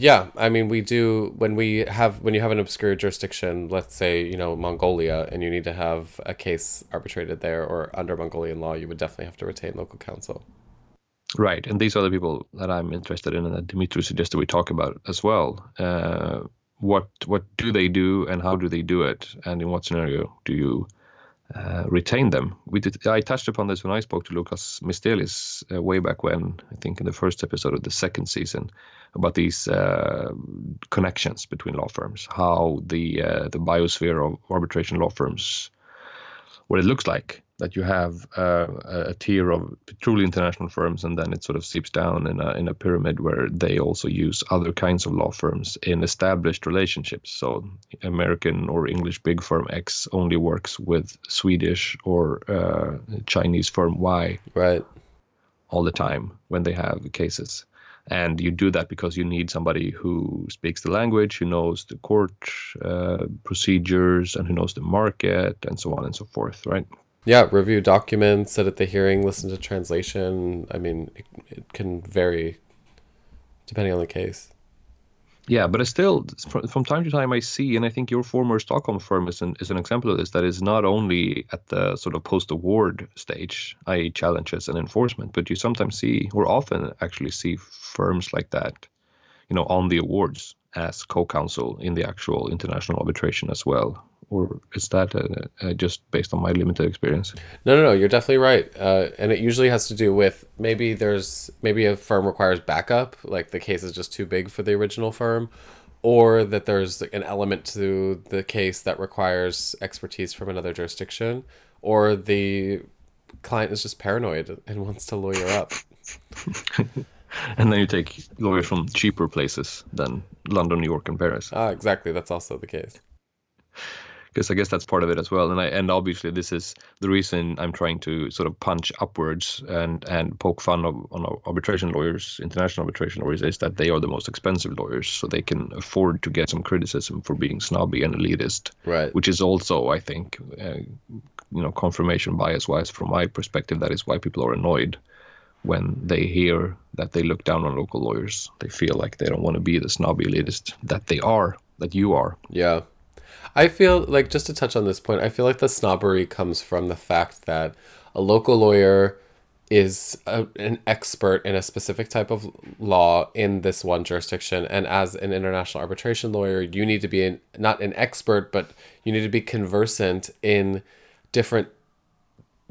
Yeah, I mean, we do when we have when you have an obscure jurisdiction, let's say you know Mongolia, and you need to have a case arbitrated there or under Mongolian law, you would definitely have to retain local counsel. Right, and these are the people that I'm interested in, and that Dimitri suggested we talk about as well. Uh, what what do they do, and how do they do it, and in what scenario do you uh, retain them? We did. I touched upon this when I spoke to Loukas Mistelis uh, way back when, I think in the first episode of the second season, about these uh, connections between law firms, how the uh, the biosphere of arbitration law firms what it looks like that you have uh, a tier of truly international firms and then it sort of seeps down in a, in a pyramid where they also use other kinds of law firms in established relationships so american or english big firm x only works with swedish or uh, chinese firm y Right. all the time when they have cases. And you do that because you need somebody who speaks the language, who knows the court uh, procedures, and who knows the market, and so on and so forth, right? Yeah, review documents, sit at the hearing, listen to translation. I mean, it, it can vary depending on the case. Yeah, but it's still from, from time to time I see, and I think your former Stockholm firm is an is an example of this. That is not only at the sort of post award stage, i.e., challenges and enforcement, but you sometimes see, or often actually see, firms like that, you know, on the awards as co-counsel in the actual international arbitration as well. Or is that uh, uh, just based on my limited experience? No, no, no. You're definitely right, uh, and it usually has to do with maybe there's maybe a firm requires backup, like the case is just too big for the original firm, or that there's an element to the case that requires expertise from another jurisdiction, or the client is just paranoid and wants to lawyer up. [laughs] [laughs] And then you take lawyers from cheaper places than London, New York, and Paris. Ah, exactly. That's also the case. because I guess that's part of it as well. And I and obviously this is the reason I'm trying to sort of punch upwards and and poke fun of, on arbitration lawyers, international arbitration lawyers, is that they are the most expensive lawyers, so they can afford to get some criticism for being snobby and elitist, Right. which is also, I think, uh, you know, confirmation bias wise from my perspective. That is why people are annoyed when they hear that they look down on local lawyers. They feel like they don't want to be the snobby elitist that they are, that you are. Yeah. I feel like just to touch on this point, I feel like the snobbery comes from the fact that a local lawyer is a, an expert in a specific type of law in this one jurisdiction and as an international arbitration lawyer you need to be an, not an expert but you need to be conversant in different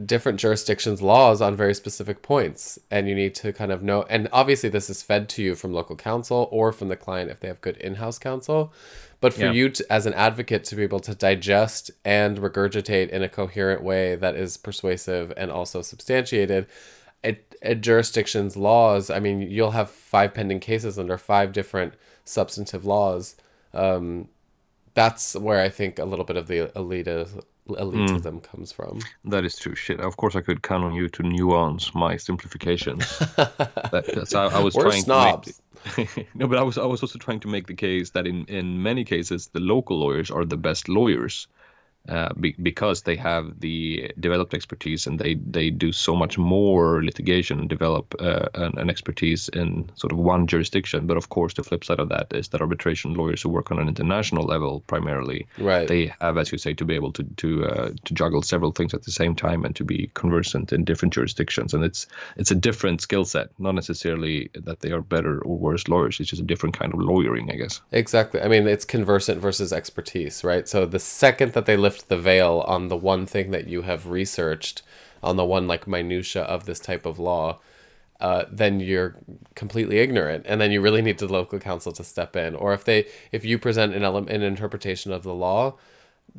different jurisdictions laws on very specific points and you need to kind of know and obviously this is fed to you from local counsel or from the client if they have good in-house counsel but for Yeah. you to, as an advocate to be able to digest and regurgitate in a coherent way that is persuasive and also substantiated a, a jurisdiction's laws i mean you'll have five pending cases under five different substantive laws um, that's where i think a little bit of the elite elitism hmm. comes from That is true. Shit. Of course, I could count on you to nuance my simplifications. [laughs] that, that's how I was We're trying snobs. to make. [laughs] no, but I was I was also trying to make the case that in in many cases the local lawyers are the best lawyers. Uh, be, because they have the developed expertise and they, they do so much more litigation and develop uh, an, an expertise in sort of one jurisdiction. But of course, the flip side of that is that arbitration lawyers who work on an international level primarily Right. they have, as you say, to be able to to uh, to juggle several things at the same time and to be conversant in different jurisdictions. And it's it's a different skill set, not necessarily that they are better or worse lawyers. It's just a different kind of lawyering, I guess. Exactly. I mean, it's conversant versus expertise, right? So the second that they lift the veil on the one thing that you have researched, on the one like minutia of this type of law, uh, then you're completely ignorant, and then you really need the local counsel to step in. Or if they, if you present an element, an interpretation of the law,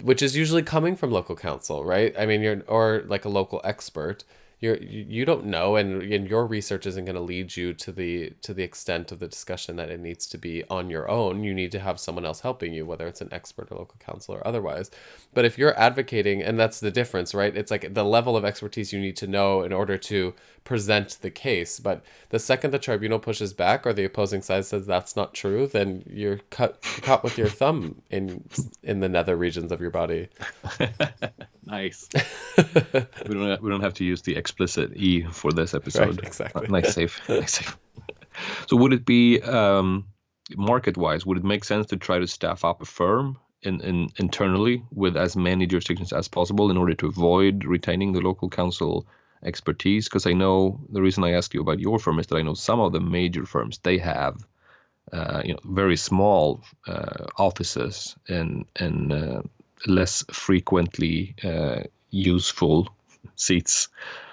which is usually coming from local counsel, right? I mean, you're or like a local expert. You're you don't know and, and your research isn't going to lead you to the to the extent of the discussion that it needs to be on your own. You need to have someone else helping you whether it's an expert or local counsel or otherwise. But if you're advocating and that's the difference right? It's like the level of expertise you need to know in order to present the case but the second the tribunal pushes back or the opposing side says that's not true then you're cut caught with your [laughs] thumb in in the nether regions of your body. [laughs] Nice. [laughs] We don't we don't have to use the explicit e for this episode. Right, exactly. nice save nice save so would it be um market wise would it make sense to try to staff up a firm in, in internally with as many jurisdictions as possible in order to avoid retaining the local counsel expertise because i know the reason i ask you about your firm is that i know some of the major firms they have uh, you know very small uh, offices in in uh, less frequently uh, useful [laughs] seats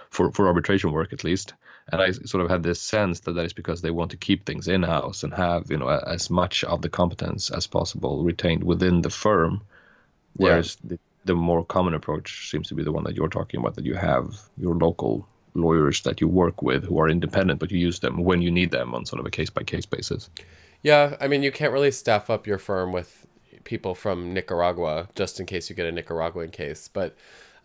for for arbitration work at least. And I sort of had this sense that that is because they want to keep things in house and have you know a- as much of the competence as possible retained within the firm, whereas the, the more common approach seems to be the one that you're talking about that you have your local lawyers that you work with who are independent but you use them when you need them on sort of a case by case basis. Yeah, I mean, you can't really staff up your firm with people from Nicaragua just in case you get a Nicaraguan case. But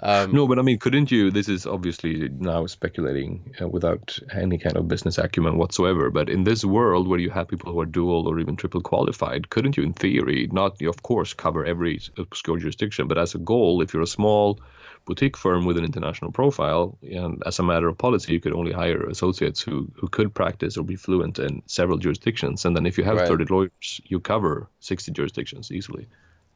um, No, but I mean, couldn't you? This is obviously now speculating uh, without any kind of business acumen whatsoever. But in this world where you have people who are dual or even triple qualified, couldn't you, in theory, not of course cover every obscure jurisdiction, but as a goal, if you're a small boutique firm with an international profile, and as a matter of policy, you could only hire associates who who could practice or be fluent in several jurisdictions, and then if you have Right. 30 lawyers, you cover 60 jurisdictions easily.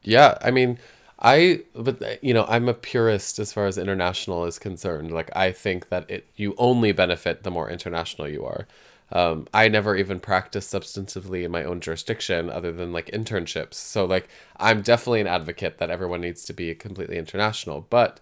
yeah, I mean, I but you know, I'm a purist as far as international is concerned. Like I think that it you only benefit the more international you are. Um, I never even practiced substantively in my own jurisdiction other than like internships. So like I'm definitely an advocate that everyone needs to be completely international, but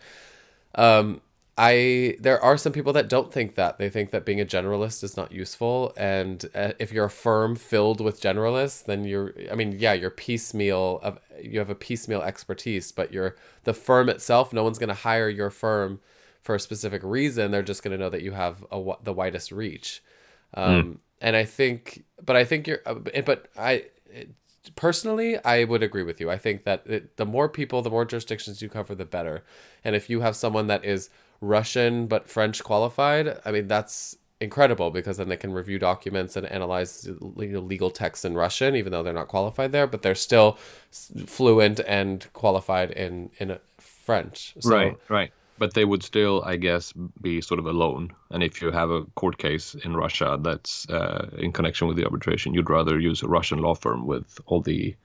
um I there are some people that don't think that. They think that being a generalist is not useful and uh, if you're a firm filled with generalists then you're I mean yeah you're piecemeal of you have a piecemeal expertise but you're the firm itself no one's going to hire your firm for a specific reason. They're just going to know that you have a, the widest reach. Um and I think but I think you're uh, but I personally i would agree with you. I think that it, the more people the more jurisdictions you cover the better. And if you have someone that is russian but french qualified i mean that's incredible because then they can review documents and analyze legal texts in russian even though they're not qualified there but they're still fluent and qualified in in french so, right, right. But they would still, I guess, be sort of alone. And if you have a court case in Russia that's uh, in connection with the arbitration, you'd rather use a Russian law firm with all the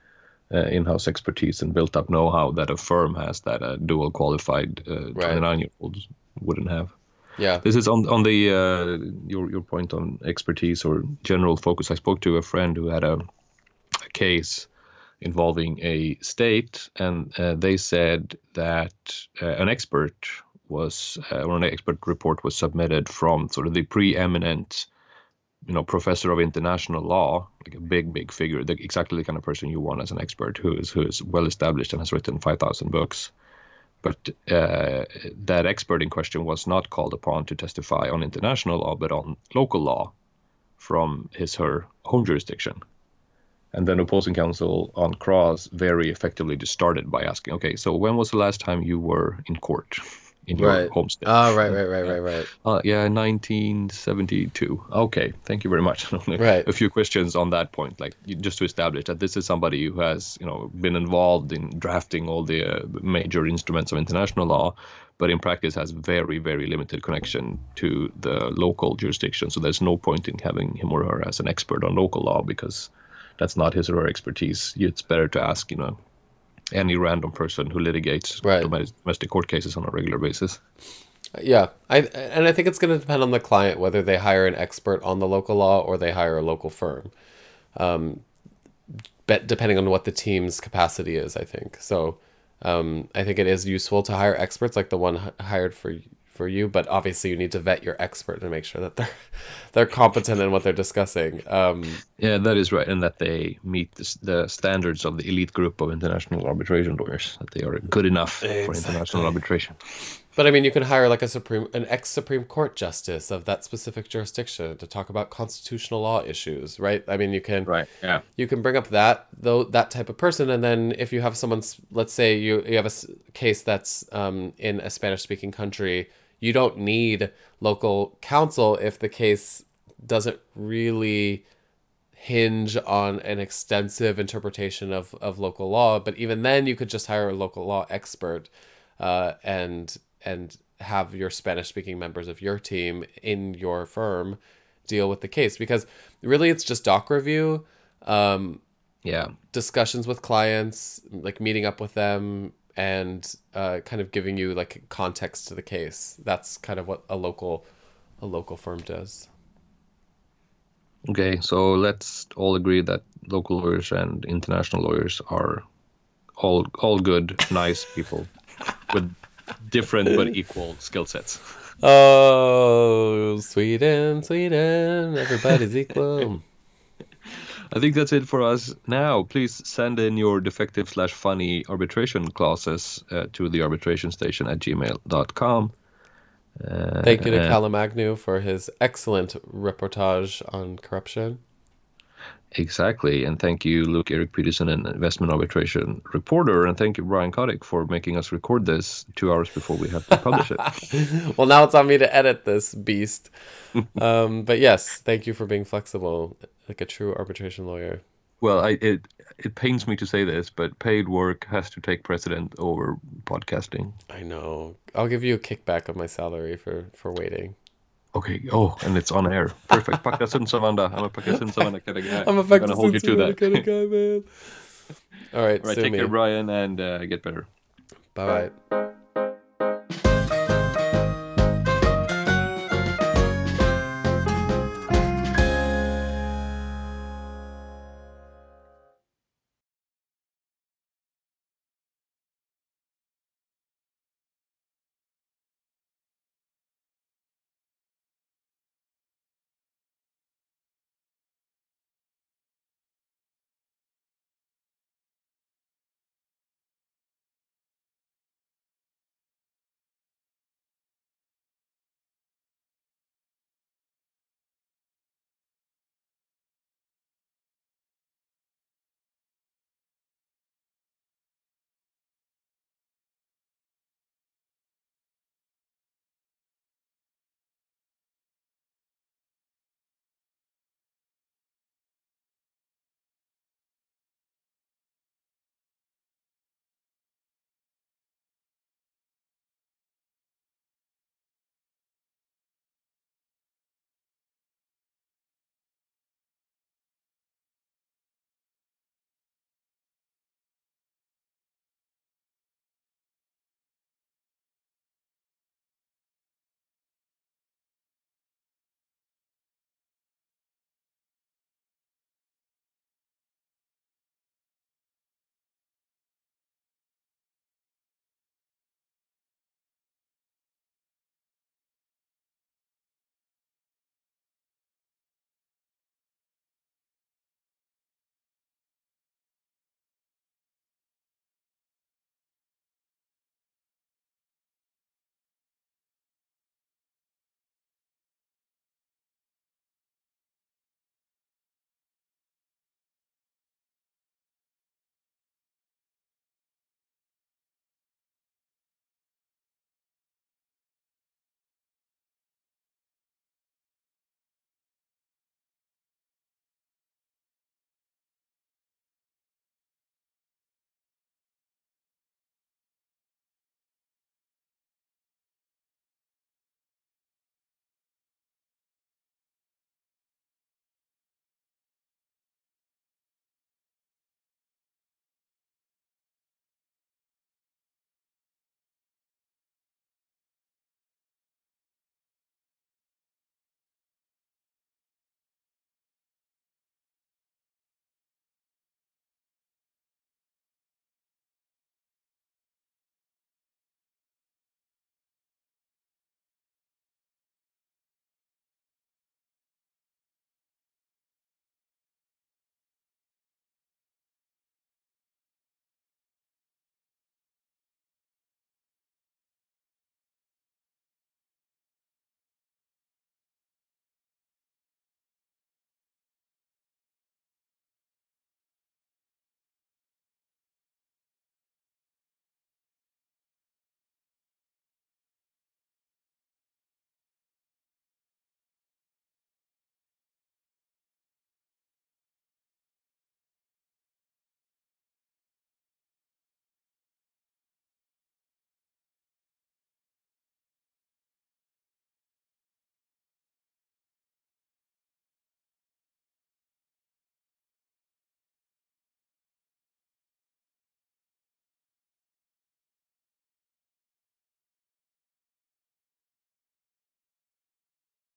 in-house expertise and built-up know-how that a firm has that a dual qualified uh, 29-year-old wouldn't have. yeah This is on on the uh, your your point on expertise or general focus. I spoke to a friend who had a, a case involving a state, and uh, they said that uh, an expert was uh, or an expert report was submitted from sort of the preeminent, you know, professor of international law, like a big big figure, the, exactly the kind of person you want as an expert who is who is well established and has written five thousand books. But uh, that expert in question was not called upon to testify on international law but on local law from his her home jurisdiction. And then opposing counsel on cross very effectively just started by asking okay so when was the last time you were in court in your Right. home state. Oh right right right right right. Uh, yeah 1972 okay thank you very much. [laughs] Right. a few questions on that point like just to establish that this is somebody who has you know been involved in drafting all the uh, major instruments of international law but in practice has very very limited connection to the local jurisdiction. So there's no point in having him or her as an expert on local law because that's not his or her expertise. It's better to ask you know any random person who litigates Right. domestic court cases on a regular basis Yeah, I and I think it's going to depend on the client whether they hire an expert on the local law or they hire a local firm. Um, but depending on what the team's capacity is, I think. So, um, I think it is useful to hire experts like the one hired for for you, but obviously you need to vet your expert to make sure that they're [laughs] they're competent in what they're discussing. Um, Yeah, that is right, and that they meet the, the standards of the elite group of international arbitration lawyers. That they are good enough for international arbitration. But I mean, you can hire like a supreme, an ex Supreme Court justice of that specific jurisdiction to talk about constitutional law issues, right? I mean, you can Right. Yeah. you can bring up that though that type of person, and then if you have someone's, let's say you you have a case that's um, in a Spanish speaking country, you don't need local counsel if the case doesn't really hinge on an extensive interpretation of, of local law. But even then, you could just hire a local law expert uh, and and have your Spanish speaking members of your team in your firm deal with the case because really it's just doc review, um, Yeah. discussions with clients, like meeting up with them and uh, kind of giving you like context to the case. That's kind of what a local a local firm does. Okay. So let's all agree that local lawyers and international lawyers are all all good, nice people [laughs] with different but equal skill sets. Oh, Sweden, Sweden, everybody's equal. [laughs] I think that's it for us now. Please send in your defective slash funny arbitration clauses uh, to the arbitration station at gmail.com. Uh, Thank you to uh, Callum Agnew for his excellent reportage on corruption. Exactly. And thank you, Luke Eric Peterson, an investment arbitration reporter. And thank you, Brian Kotick, for making us record this two hours before we have to publish it. [laughs] well, now it's on me to edit this beast. [laughs] um, but yes, thank you for being flexible, like a true arbitration lawyer. Well, I, it it pains me to say this, but paid work has to take precedent over podcasting. I know. I'll give you a kickback of my salary for for waiting. Okay. Oh, and it's on air. Perfect. Pacta sunt servanda. I'm a Pacta sunt servanda kind of guy. I'm a gonna hold you to that. kind of guy, man. [laughs] All right, All right. sue Take me. care, Brian, and uh, get better. Bye bye.